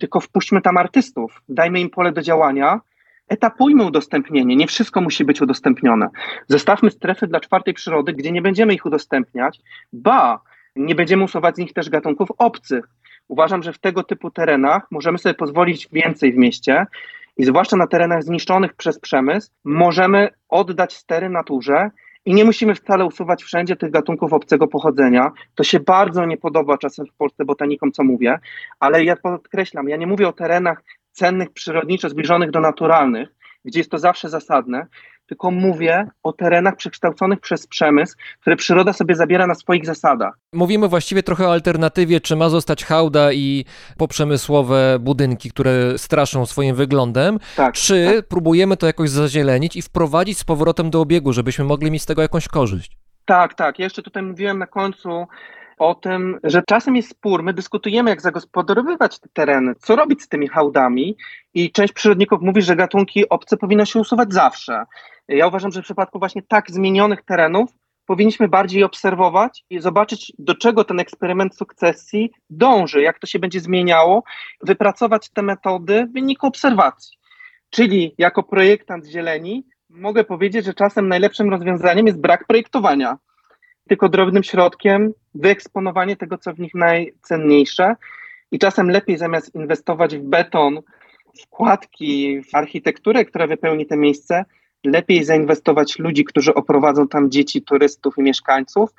Tylko wpuśćmy tam artystów, dajmy im pole do działania etapujmy udostępnienie. Nie wszystko musi być udostępnione. Zostawmy strefy dla czwartej przyrody, gdzie nie będziemy ich udostępniać, ba, nie będziemy usuwać z nich też gatunków obcych. Uważam, że w tego typu terenach możemy sobie pozwolić więcej w mieście i zwłaszcza na terenach zniszczonych przez przemysł możemy oddać stery naturze i nie musimy wcale usuwać wszędzie tych gatunków obcego pochodzenia. To się bardzo nie podoba czasem w Polsce botanikom, co mówię, ale ja podkreślam, ja nie mówię o terenach cennych przyrodniczo zbliżonych do naturalnych, gdzie jest to zawsze zasadne, tylko mówię o terenach przekształconych przez przemysł, które przyroda sobie zabiera na swoich zasadach. Mówimy właściwie trochę o alternatywie, czy ma zostać hałda i poprzemysłowe budynki, które straszą swoim wyglądem, tak, czy tak. próbujemy to jakoś zazielenić i wprowadzić z powrotem do obiegu, żebyśmy mogli mieć z tego jakąś korzyść. Tak, tak. Jeszcze tutaj mówiłem na końcu o tym, że czasem jest spór, my dyskutujemy, jak zagospodarowywać te tereny, co robić z tymi hałdami i część przyrodników mówi, że gatunki obce powinno się usuwać zawsze. Ja uważam, że w przypadku właśnie tak zmienionych terenów powinniśmy bardziej obserwować i zobaczyć, do czego ten eksperyment sukcesji dąży, jak to się będzie zmieniało, wypracować te metody w wyniku obserwacji. Czyli jako projektant zieleni mogę powiedzieć, że czasem najlepszym rozwiązaniem jest brak projektowania tylko drobnym środkiem wyeksponowanie tego, co w nich najcenniejsze. I czasem lepiej zamiast inwestować w beton, wkładki, w architekturę, która wypełni te miejsce, lepiej zainwestować w ludzi, którzy oprowadzą tam dzieci, turystów i mieszkańców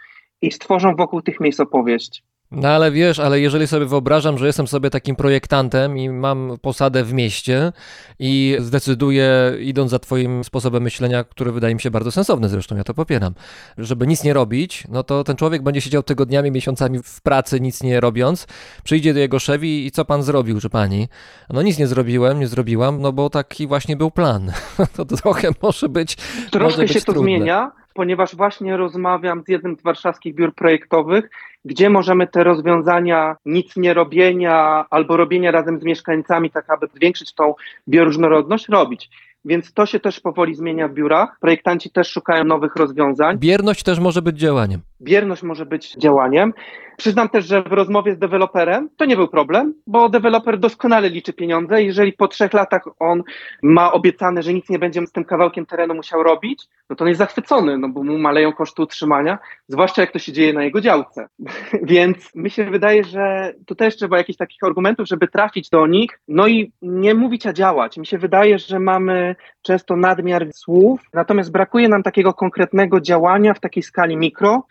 i stworzą wokół tych miejsc opowieść. No ale wiesz, ale jeżeli sobie wyobrażam, że jestem sobie takim projektantem i mam posadę w mieście i zdecyduję, idąc za twoim sposobem myślenia, który wydaje mi się bardzo sensowny zresztą, ja to popieram, żeby nic nie robić, no to ten człowiek będzie siedział tygodniami, miesiącami w pracy, nic nie robiąc, przyjdzie do jego szef i co pan zrobił, czy pani? No nic nie zrobiłem, nie zrobiłam, no bo taki właśnie był plan. [laughs] to trochę może być Troszkę może być się to trudne. zmienia, ponieważ właśnie rozmawiam z jednym z warszawskich biur projektowych, gdzie możemy te rozwiązania nic nie robienia albo robienia razem z mieszkańcami, tak aby zwiększyć tą bioróżnorodność, robić. Więc to się też powoli zmienia w biurach. Projektanci też szukają nowych rozwiązań. Bierność też może być działaniem. Bierność może być działaniem. Przyznam też, że w rozmowie z deweloperem to nie był problem, bo deweloper doskonale liczy pieniądze. Jeżeli po trzech latach on ma obiecane, że nic nie będzie z tym kawałkiem terenu musiał robić, no to on jest zachwycony, no bo mu maleją koszty utrzymania, zwłaszcza jak to się dzieje na jego działce. [laughs] Więc mi się wydaje, że tu też trzeba jakichś takich argumentów, żeby trafić do nich, no i nie mówić, a działać. Mi się wydaje, że mamy często nadmiar słów, natomiast brakuje nam takiego konkretnego działania w takiej skali mikro.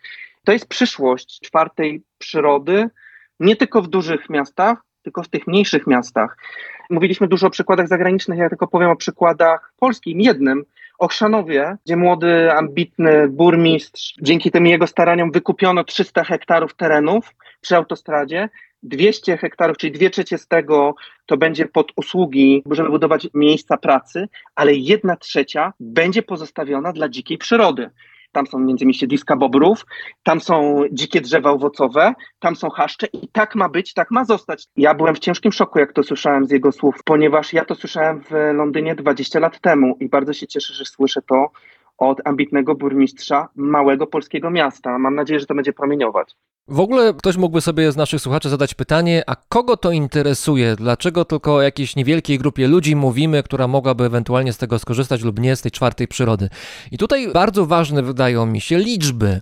To jest przyszłość czwartej przyrody, nie tylko w dużych miastach, tylko w tych mniejszych miastach. Mówiliśmy dużo o przykładach zagranicznych, ja tylko powiem o przykładach polskim, jednym. Ochrzanowie, gdzie młody, ambitny burmistrz, dzięki tym jego staraniom wykupiono 300 hektarów terenów przy autostradzie. 200 hektarów, czyli dwie trzecie z tego to będzie pod usługi, żeby budować miejsca pracy, ale jedna trzecia będzie pozostawiona dla dzikiej przyrody. Tam są między siedliska bobrów, tam są dzikie drzewa owocowe, tam są chaszcze i tak ma być, tak ma zostać. Ja byłem w ciężkim szoku, jak to słyszałem z jego słów, ponieważ ja to słyszałem w Londynie 20 lat temu i bardzo się cieszę, że słyszę to od ambitnego burmistrza małego polskiego miasta. Mam nadzieję, że to będzie promieniować. W ogóle ktoś mógłby sobie z naszych słuchaczy zadać pytanie, a kogo to interesuje? Dlaczego tylko o jakiejś niewielkiej grupie ludzi mówimy, która mogłaby ewentualnie z tego skorzystać lub nie, z tej czwartej przyrody? I tutaj bardzo ważne wydają mi się liczby.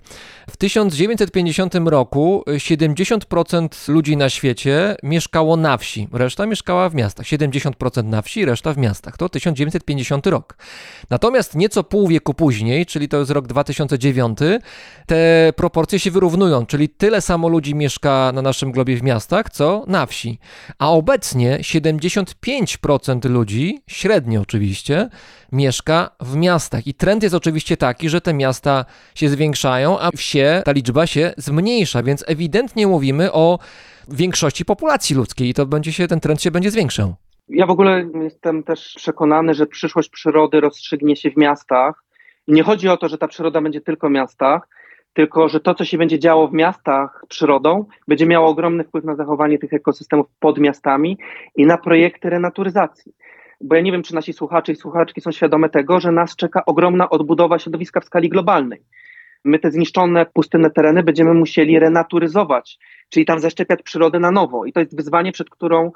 W 1950 roku 70% ludzi na świecie mieszkało na wsi, reszta mieszkała w miastach. 70% na wsi, reszta w miastach. To 1950 rok. Natomiast nieco pół wieku później, czyli to jest rok 2009, te proporcje się wyrównują, czyli tyle samo ludzi mieszka na naszym globie w miastach, co na wsi. A obecnie 75% ludzi, średnio oczywiście, mieszka w miastach. I trend jest oczywiście taki, że te miasta się zwiększają, a wsie ta liczba się zmniejsza, więc ewidentnie mówimy o większości populacji ludzkiej i to będzie się, ten trend się będzie zwiększał. Ja w ogóle jestem też przekonany, że przyszłość przyrody rozstrzygnie się w miastach. I nie chodzi o to, że ta przyroda będzie tylko w miastach, tylko że to, co się będzie działo w miastach przyrodą, będzie miało ogromny wpływ na zachowanie tych ekosystemów pod miastami i na projekty renaturyzacji. Bo ja nie wiem, czy nasi słuchacze i słuchaczki są świadome tego, że nas czeka ogromna odbudowa środowiska w skali globalnej. My te zniszczone, pustynne tereny będziemy musieli renaturyzować, czyli tam zaszczepiać przyrodę na nowo. I to jest wyzwanie, przed którą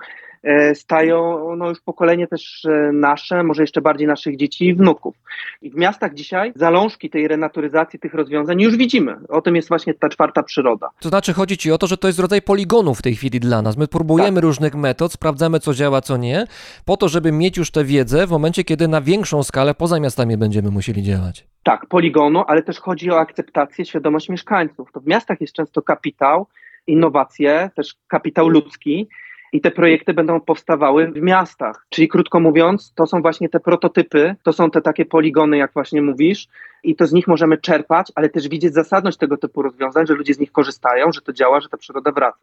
stają no, już pokolenie też e, nasze, może jeszcze bardziej naszych dzieci i wnuków. I w miastach dzisiaj zalążki tej renaturyzacji, tych rozwiązań już widzimy. O tym jest właśnie ta czwarta przyroda. To znaczy chodzi ci o to, że to jest rodzaj poligonu w tej chwili dla nas. My próbujemy Tak. różnych metod, sprawdzamy co działa, co nie, po to, żeby mieć już tę wiedzę w momencie, kiedy na większą skalę poza miastami będziemy musieli działać. Tak, poligonu, ale też chodzi o akceptację, świadomość mieszkańców. To w miastach jest często kapitał, innowacje, też kapitał ludzki i te projekty będą powstawały w miastach. Czyli krótko mówiąc, to są właśnie te prototypy, to są te takie poligony, jak właśnie mówisz, i to z nich możemy czerpać, ale też widzieć zasadność tego typu rozwiązań, że ludzie z nich korzystają, że to działa, że ta przyroda wraca.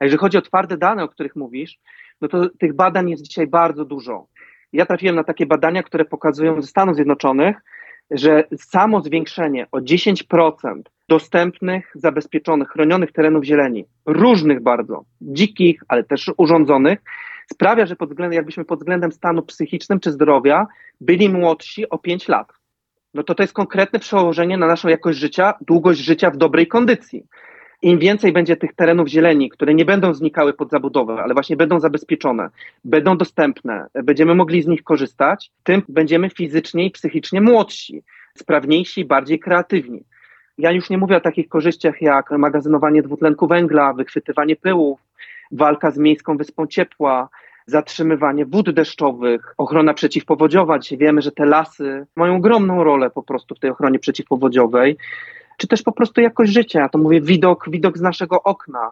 A jeżeli chodzi o twarde dane, o których mówisz, no to tych badań jest dzisiaj bardzo dużo. Ja trafiłem na takie badania, które pokazują ze Stanów Zjednoczonych, że samo zwiększenie o 10% dostępnych, zabezpieczonych, chronionych terenów zieleni, różnych bardzo, dzikich, ale też urządzonych, sprawia, że pod względem, jakbyśmy pod względem stanu psychicznym czy zdrowia byli młodsi o 5 lat. No to to jest konkretne przełożenie na naszą jakość życia, długość życia w dobrej kondycji. Im więcej będzie tych terenów zieleni, które nie będą znikały pod zabudowę, ale właśnie będą zabezpieczone, będą dostępne, będziemy mogli z nich korzystać, tym będziemy fizycznie i psychicznie młodsi, sprawniejsi, bardziej kreatywni. Ja już nie mówię o takich korzyściach jak magazynowanie dwutlenku węgla, wychwytywanie pyłów, walka z miejską wyspą ciepła, zatrzymywanie wód deszczowych, ochrona przeciwpowodziowa. Dzisiaj wiemy, że te lasy mają ogromną rolę po prostu w tej ochronie przeciwpowodziowej, czy też po prostu jakość życia. Ja to mówię widok, widok z naszego okna.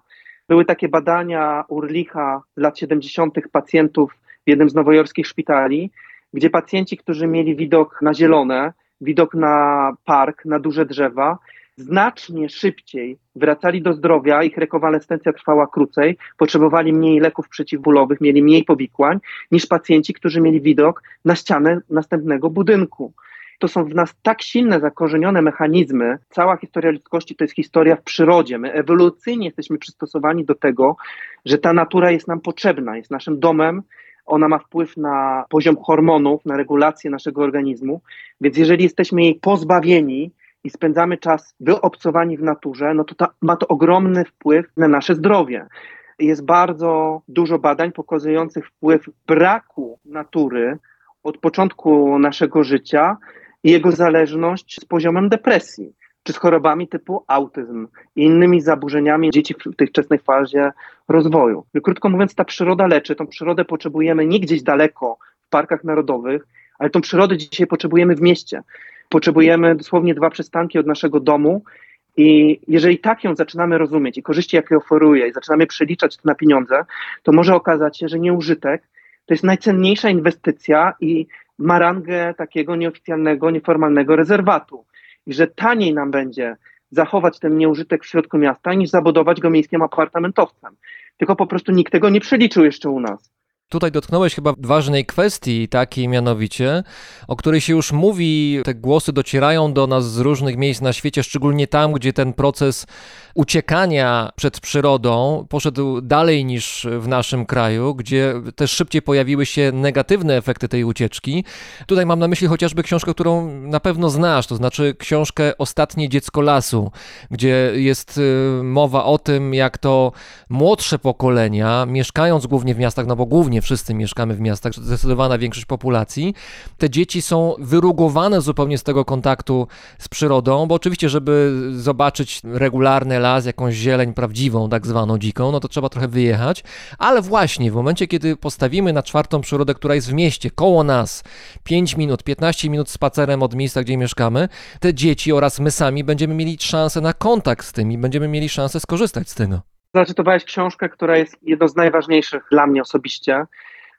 Były takie badania Urlicha lat 70. pacjentów w jednym z nowojorskich szpitali, gdzie pacjenci, którzy mieli widok na zielone, widok na park, na duże drzewa, znacznie szybciej wracali do zdrowia, ich rekonwalescencja trwała krócej, potrzebowali mniej leków przeciwbólowych, mieli mniej powikłań niż pacjenci, którzy mieli widok na ścianę następnego budynku. To są w nas tak silne, zakorzenione mechanizmy. Cała historia ludzkości to jest historia w przyrodzie. My ewolucyjnie jesteśmy przystosowani do tego, że ta natura jest nam potrzebna, jest naszym domem, ona ma wpływ na poziom hormonów, na regulację naszego organizmu, więc jeżeli jesteśmy jej pozbawieni i spędzamy czas wyobcowani w naturze, no to ta, ma to ogromny wpływ na nasze zdrowie. Jest bardzo dużo badań pokazujących wpływ braku natury od początku naszego życia i jego zależność z poziomem depresji, czy z chorobami typu autyzm i innymi zaburzeniami dzieci w tej wczesnej fazie rozwoju. Krótko mówiąc, ta przyroda leczy. Tą przyrodę potrzebujemy nie gdzieś daleko w parkach narodowych, ale tą przyrodę dzisiaj potrzebujemy w mieście. Potrzebujemy dosłownie dwa przystanki od naszego domu. I jeżeli tak ją zaczynamy rozumieć i korzyści, jakie oferuje, i zaczynamy przeliczać to na pieniądze, to może okazać się, że nieużytek to jest najcenniejsza inwestycja i ma rangę takiego nieoficjalnego, nieformalnego rezerwatu. I że taniej nam będzie zachować ten nieużytek w środku miasta, niż zabudować go miejskim apartamentowcem. Tylko po prostu nikt tego nie przeliczył jeszcze u nas. Tutaj dotknąłeś chyba ważnej kwestii, takiej mianowicie, o której się już mówi, te głosy docierają do nas z różnych miejsc na świecie, szczególnie tam, gdzie ten proces uciekania przed przyrodą poszedł dalej niż w naszym kraju, gdzie też szybciej pojawiły się negatywne efekty tej ucieczki. Tutaj mam na myśli chociażby książkę, którą na pewno znasz, to znaczy książkę Ostatnie dziecko lasu, gdzie jest y, mowa o tym, jak to młodsze pokolenia, mieszkając głównie w miastach, no bo głównie wszyscy mieszkamy w miastach, zdecydowana większość populacji, te dzieci są wyrugowane zupełnie z tego kontaktu z przyrodą, bo oczywiście, żeby zobaczyć regularne las, jakąś zieleń prawdziwą, tak zwaną dziką, no to trzeba trochę wyjechać, ale właśnie w momencie, kiedy postawimy na czwartą przyrodę, która jest w mieście, koło nas, 5 minut, 15 minut spacerem od miejsca, gdzie mieszkamy, te dzieci oraz my sami będziemy mieli szansę na kontakt z tym i będziemy mieli szansę skorzystać z tego. Zacytowałeś książkę, która jest jedną z najważniejszych dla mnie osobiście,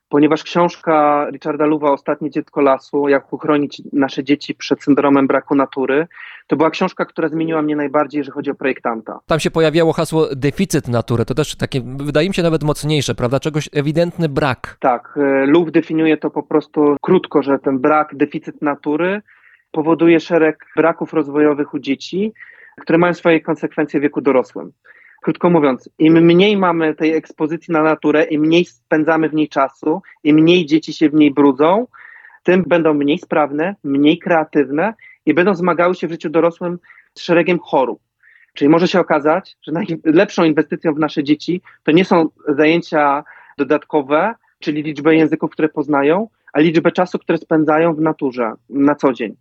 ponieważ książka Richarda Luwa Ostatnie dziecko lasu, jak uchronić nasze dzieci przed syndromem braku natury, to była książka, która zmieniła mnie najbardziej, jeżeli chodzi o projektanta. Tam się pojawiało hasło deficyt natury, to też takie, wydaje mi się nawet mocniejsze, prawda? Czegoś ewidentny brak. Tak, Luw definiuje to po prostu krótko, że ten brak, deficyt natury powoduje szereg braków rozwojowych u dzieci, które mają swoje konsekwencje w wieku dorosłym. Krótko mówiąc, im mniej mamy tej ekspozycji na naturę, im mniej spędzamy w niej czasu, im mniej dzieci się w niej brudzą, tym będą mniej sprawne, mniej kreatywne i będą zmagały się w życiu dorosłym z szeregiem chorób. Czyli może się okazać, że najlepszą inwestycją w nasze dzieci to nie są zajęcia dodatkowe, czyli liczbę języków, które poznają, a liczbę czasu, które spędzają w naturze na co dzień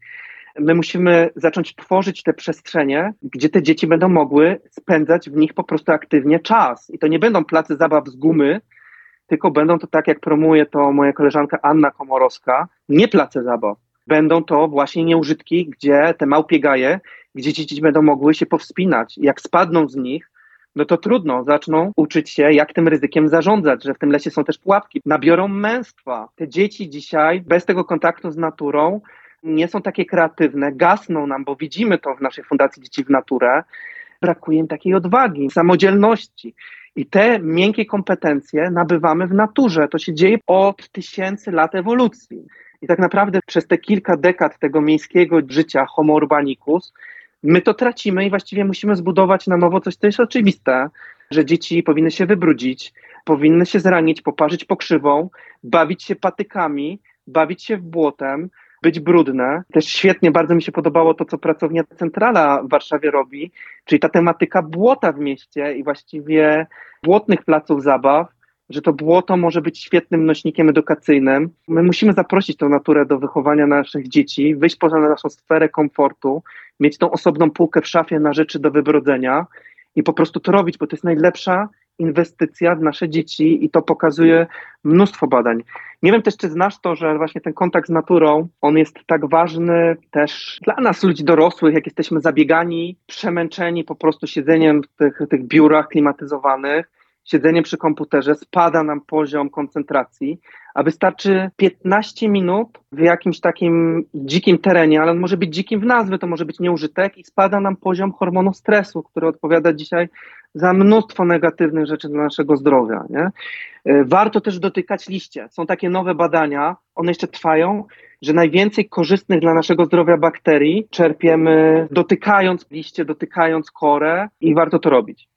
my musimy zacząć tworzyć te przestrzenie, gdzie te dzieci będą mogły spędzać w nich po prostu aktywnie czas. I to nie będą placy zabaw z gumy, tylko będą to tak, jak promuje to moja koleżanka Anna Komorowska, nie place zabaw. Będą to właśnie nieużytki, gdzie te małpie gaje, gdzie dzieci będą mogły się powspinać. Jak spadną z nich, no to trudno, zaczną uczyć się, jak tym ryzykiem zarządzać, że w tym lesie są też pułapki, nabiorą męstwa. Te dzieci dzisiaj bez tego kontaktu z naturą nie są takie kreatywne, gasną nam, bo widzimy to w naszej Fundacji Dzieci w Naturę, brakuje im takiej odwagi, samodzielności. I te miękkie kompetencje nabywamy w naturze. To się dzieje od tysięcy lat ewolucji. I tak naprawdę przez te kilka dekad tego miejskiego życia Homo urbanicus, my to tracimy i właściwie musimy zbudować na nowo coś, co jest oczywiste, że dzieci powinny się wybrudzić, powinny się zranić, poparzyć pokrzywą, bawić się patykami, bawić się w błotem, być brudne. Też świetnie, bardzo mi się podobało to, co pracownia Centrala w Warszawie robi, czyli ta tematyka błota w mieście i właściwie błotnych placów zabaw, że to błoto może być świetnym nośnikiem edukacyjnym. My musimy zaprosić tę naturę do wychowania naszych dzieci, wyjść poza naszą sferę komfortu, mieć tą osobną półkę w szafie na rzeczy do wybrodzenia i po prostu to robić, bo to jest najlepsza inwestycja w nasze dzieci i to pokazuje mnóstwo badań. Nie wiem też, czy znasz to, że właśnie ten kontakt z naturą, on jest tak ważny też dla nas, ludzi dorosłych, jak jesteśmy zabiegani, przemęczeni po prostu siedzeniem w tych, tych biurach klimatyzowanych, siedzeniem przy komputerze, spada nam poziom koncentracji, a wystarczy 15 minut w jakimś takim dzikim terenie, ale on może być dzikim w nazwy, to może być nieużytek i spada nam poziom hormonu stresu, który odpowiada dzisiaj za mnóstwo negatywnych rzeczy dla naszego zdrowia. Nie? E, warto też dotykać liście. Są takie nowe badania, one jeszcze trwają, że najwięcej korzystnych dla naszego zdrowia bakterii czerpiemy dotykając liście, dotykając korę i warto to robić.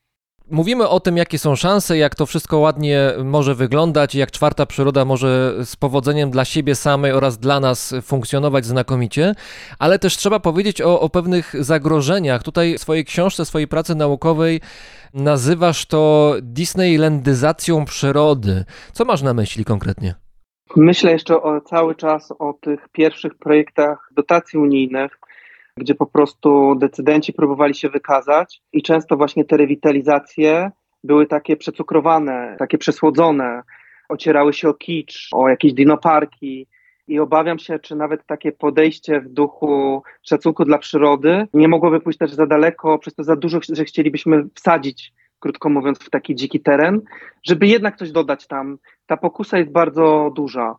Mówimy o tym, jakie są szanse, jak to wszystko ładnie może wyglądać, jak czwarta przyroda może z powodzeniem dla siebie samej oraz dla nas funkcjonować znakomicie, ale też trzeba powiedzieć o, o pewnych zagrożeniach. Tutaj w swojej książce, swojej pracy naukowej nazywasz to Disneylandyzacją przyrody. Co masz na myśli konkretnie? Myślę jeszcze o, cały czas o tych pierwszych projektach dotacji unijnych, gdzie po prostu decydenci próbowali się wykazać i często właśnie te rewitalizacje były takie przecukrowane, takie przesłodzone, ocierały się o kicz, o jakieś dinoparki. I obawiam się, czy nawet takie podejście w duchu szacunku dla przyrody nie mogłoby pójść też za daleko, przez to za dużo, że chcielibyśmy wsadzić, krótko mówiąc, w taki dziki teren, żeby jednak coś dodać tam. Ta pokusa jest bardzo duża.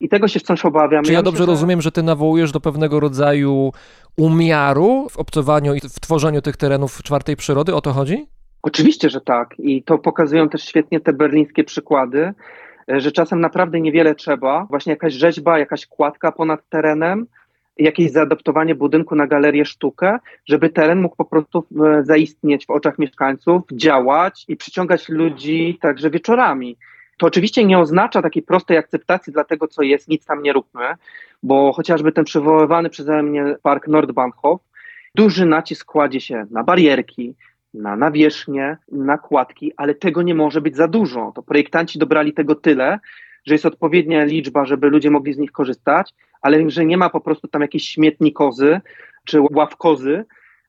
I tego się wciąż obawiam. Czy ja, myślę, dobrze rozumiem, że ty nawołujesz do pewnego rodzaju umiaru w obcowaniu i w tworzeniu tych terenów czwartej przyrody? O to chodzi? Oczywiście, że tak. I to pokazują też świetnie te berlińskie przykłady, e, że czasem naprawdę niewiele trzeba. Właśnie jakaś rzeźba, jakaś kładka ponad terenem, jakieś zaadaptowanie budynku na galerię sztukę, żeby teren mógł po prostu e, zaistnieć w oczach mieszkańców, działać i przyciągać ludzi także wieczorami. To oczywiście nie oznacza takiej prostej akceptacji dla tego, co jest, nic tam nie róbmy, bo chociażby ten przywoływany przeze mnie park Nordbahnhof, duży nacisk kładzie się na barierki, na nawierzchnię, na kładki, ale tego nie może być za dużo. To projektanci dobrali tego tyle, że jest odpowiednia liczba, żeby ludzie mogli z nich korzystać, ale że nie ma po prostu tam jakiejś śmietnikozy czy ławkozy,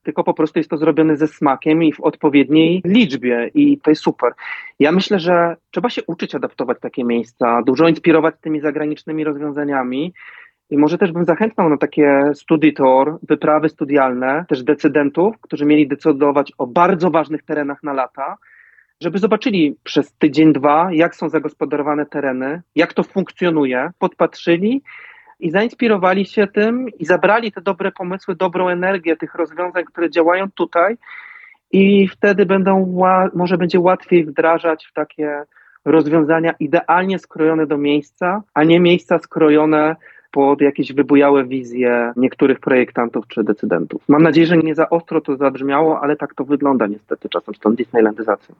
tylko po prostu jest to zrobione ze smakiem i w odpowiedniej liczbie i to jest super. Ja myślę, że trzeba się uczyć adaptować takie miejsca, dużo inspirować tymi zagranicznymi rozwiązaniami i może też bym zachęcał na takie study tour, wyprawy studialne, też decydentów, którzy mieli decydować o bardzo ważnych terenach na lata, żeby zobaczyli przez tydzień, dwa, jak są zagospodarowane tereny, jak to funkcjonuje, podpatrzyli i zainspirowali się tym i zabrali te dobre pomysły, dobrą energię tych rozwiązań, które działają tutaj i wtedy będą, może będzie łatwiej wdrażać w takie rozwiązania idealnie skrojone do miejsca, a nie miejsca skrojone pod jakieś wybujałe wizje niektórych projektantów czy decydentów. Mam nadzieję, że nie za ostro to zabrzmiało, ale tak to wygląda niestety czasem z tą Disneylandyzacją.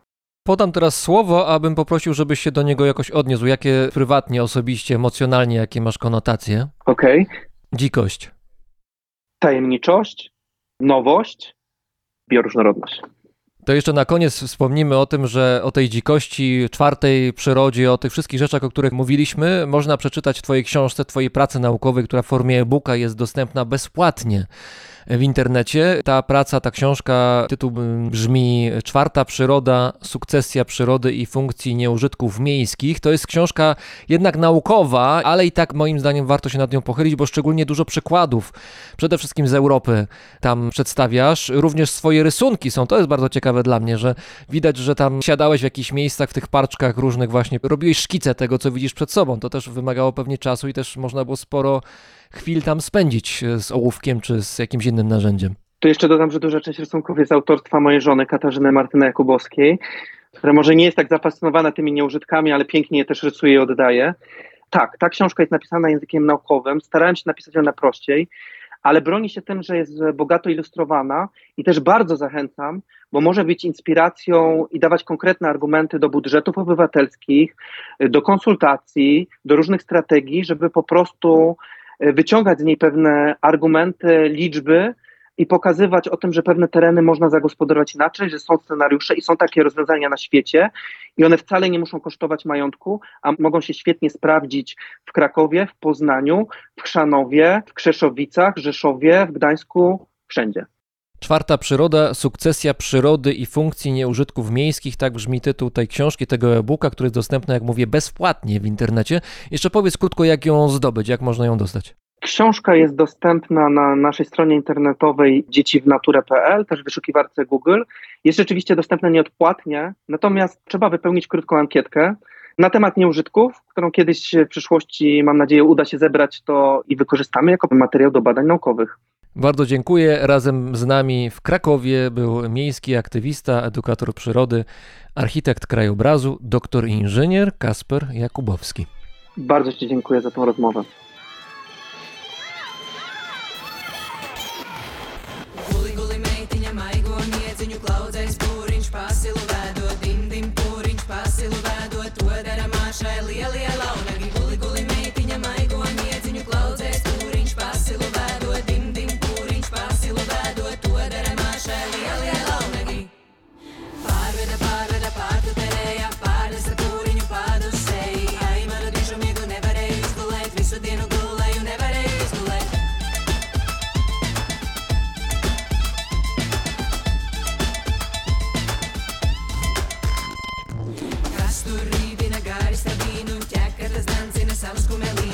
Podam teraz słowo, abym poprosił, żebyś się do niego jakoś odniósł. Jakie prywatnie, osobiście, emocjonalnie, jakie masz konotacje? Okej. Dzikość. Tajemniczość, nowość, bioróżnorodność. To jeszcze na koniec wspomnimy o tym, że o tej dzikości, czwartej przyrodzie, o tych wszystkich rzeczach, o których mówiliśmy, można przeczytać w Twojej książce, Twojej pracy naukowej, która w formie e-booka jest dostępna bezpłatnie w internecie. Ta praca, ta książka, tytuł brzmi Czwarta przyroda, sukcesja przyrody i funkcji nieużytków miejskich. To jest książka jednak naukowa, ale i tak moim zdaniem warto się nad nią pochylić, bo szczególnie dużo przykładów, przede wszystkim z Europy tam przedstawiasz. Również swoje rysunki są, to jest bardzo ciekawe dla mnie, że widać, że tam siadałeś w jakichś miejscach, w tych parczkach różnych właśnie, robiłeś szkice tego, co widzisz przed sobą. To też wymagało pewnie czasu i też można było sporo chwil tam spędzić e, z ołówkiem czy z jakimś innym narzędziem. Tu jeszcze dodam, że duża część rysunków jest autorstwa mojej żony Katarzyny Martyny Jakubowskiej, która może nie jest tak zafascynowana tymi nieużytkami, ale pięknie je też rysuje i oddaje. Tak, ta książka jest napisana językiem naukowym. Starałem się napisać ją na prościej, ale broni się tym, że jest bogato ilustrowana i też bardzo zachęcam, bo może być inspiracją i dawać konkretne argumenty do budżetów obywatelskich, do konsultacji, do różnych strategii, żeby po prostu wyciągać z niej pewne argumenty, liczby i pokazywać o tym, że pewne tereny można zagospodarować inaczej, że są scenariusze i są takie rozwiązania na świecie i one wcale nie muszą kosztować majątku, a mogą się świetnie sprawdzić w Krakowie, w Poznaniu, w Chrzanowie, w Krzeszowicach, Rzeszowie, w Gdańsku, wszędzie. Czwarta przyroda, sukcesja przyrody i funkcji nieużytków miejskich, tak brzmi tytuł tej książki, tego e-booka, który jest dostępny, jak mówię, bezpłatnie w internecie. Jeszcze powiedz krótko, jak ją zdobyć, jak można ją dostać. Książka jest dostępna na naszej stronie internetowej dzieciwnaturę.pl, też w wyszukiwarce Google. Jest rzeczywiście dostępna nieodpłatnie, natomiast trzeba wypełnić krótką ankietkę na temat nieużytków, którą kiedyś w przyszłości, mam nadzieję, uda się zebrać to i wykorzystamy jako materiał do badań naukowych. Bardzo dziękuję. Razem z nami w Krakowie był miejski aktywista, edukator przyrody, architekt krajobrazu, doktor inżynier Kasper Jakubowski. Bardzo Ci dziękuję za tę rozmowę. Vasconcelos, como é lindo.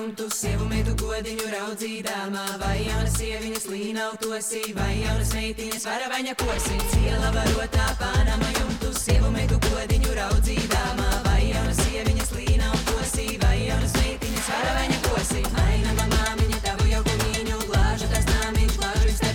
Jumtu, sievu meitu godiņu raudzīdāmā, vai jaunas sieviņas līnautosī, vai jaunas meitiņas varavaņa kosī. Siela varotā pānama jumtu, sievu meitu godiņu raudzīdāmā, vai jaunas sieviņas līnautosī, vai jaunas meitiņas varavaņa kosī. Aina mamā viņa tavu jau kumiņu, glāžu tas nāmiņš, glāžu istabiņas,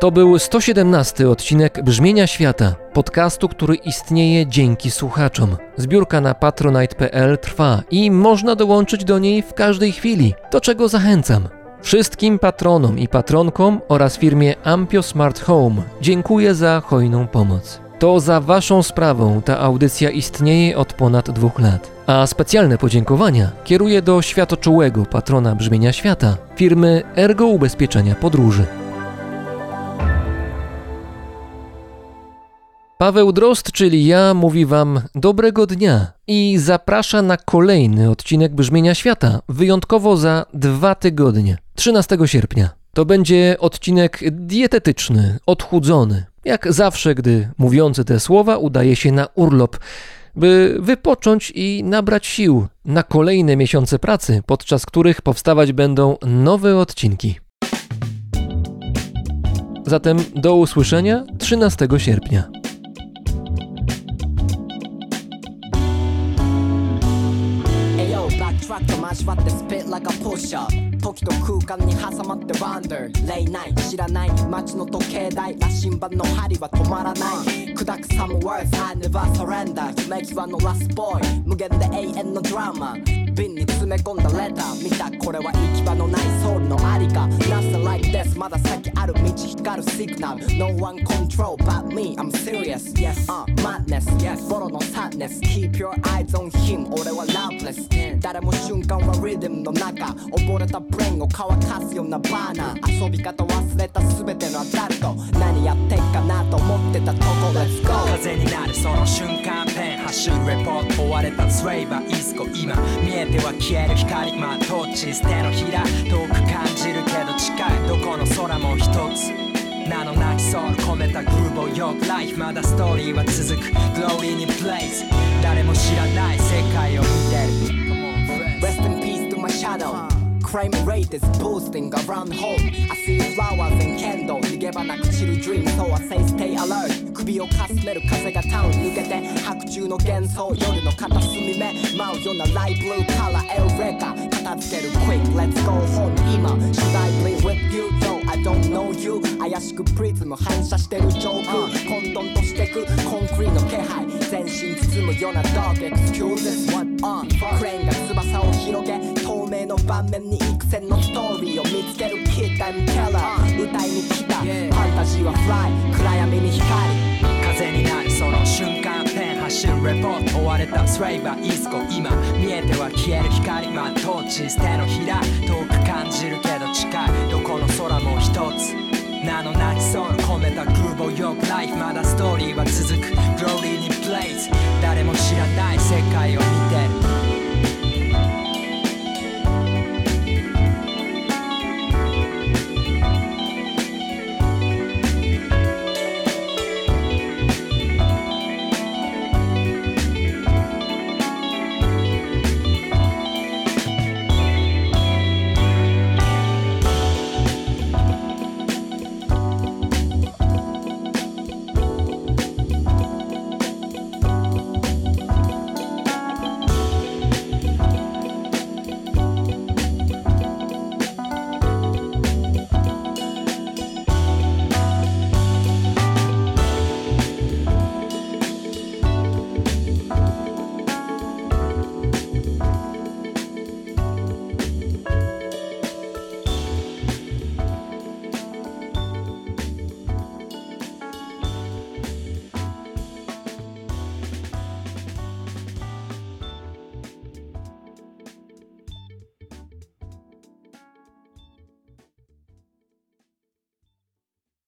To był 117 odcinek Brzmienia Świata, podcastu, który istnieje dzięki słuchaczom. Zbiórka na patronite.pl trwa i można dołączyć do niej w każdej chwili, do czego zachęcam. Wszystkim patronom i patronkom oraz firmie Ampio Smart Home dziękuję za hojną pomoc. To za Waszą sprawą ta audycja istnieje od ponad dwóch lat. A specjalne podziękowania kieruję do światoczułego patrona brzmienia świata, firmy Ergo Ubezpieczenia Podróży. Paweł Drozd, czyli ja, mówi Wam dobrego dnia i zaprasza na kolejny odcinek Brzmienia Świata, wyjątkowo za dwa tygodnie, 13 sierpnia. To będzie odcinek dietetyczny, odchudzony. Jak zawsze, gdy mówiący te słowa udaje się na urlop, by wypocząć i nabrać sił na kolejne miesiące pracy, podczas których powstawać będą nowe odcinki. Zatem do usłyszenia 13 sierpnia. トラック交わってスピッ like a pusher 時と空間に挟まってワンダーレイナイ知らない街の時計台羅針盤の針は止まらない砕く some words I never surrender 夢際のラスボーイ無限で永遠のドラマ瓶に詰め込んだレター見たこれは行き場のないのありか Nothing like this まだ先ある道光るシグナル No one control but me I'm serious Yes uh, madness Yes ボロの sadness Keep your eyes on him 俺は loveless 誰も瞬間はリズムの中溺れたブレインを乾かすようなバーナー遊び方忘れた全てのアダルト何やってっ Let's go. 風になるその瞬間ペン走るレポート追われたスレイバーイスコ今見えては消える。光まあトーチ捨てのひら遠く感じるけど近いどこの空も一つ名のなきソウル込めたグルーブをよくライフまだストーリーは続くグローリーにプレイス誰も知らない世界を見てる。Rest in peace to my shadow Crime rate is boosting around home I see flowers and candles 逃げ場なく散る dream So I say stay alert 首をかすめる風がタウン抜けて白昼の幻想夜の片隅目舞うようなライブルーカラーエルレカ片付ける Quick let's go home 今 Should I play with you? No I don't know you 怪しくプリズム反射してる上空混沌としてくコンクリの気配全身包むような Dark excuses What on クレーンが翼を広げ透明の盤面に幾千のストーリーを見つけるキッタイムキャラ舞台に来た。ファンタジーはフライ。暗闇に光風になるその瞬間。ペン走るレポート。追われたスレイバー。イスコ今見えては消える光。マとうち捨てのひら遠く感じるけど近い。どこの空も一つ。名の泣きそう。込めた空母よくライフまだストーリーは続く。グローリーにプレイズ誰も知らない世界を見てる。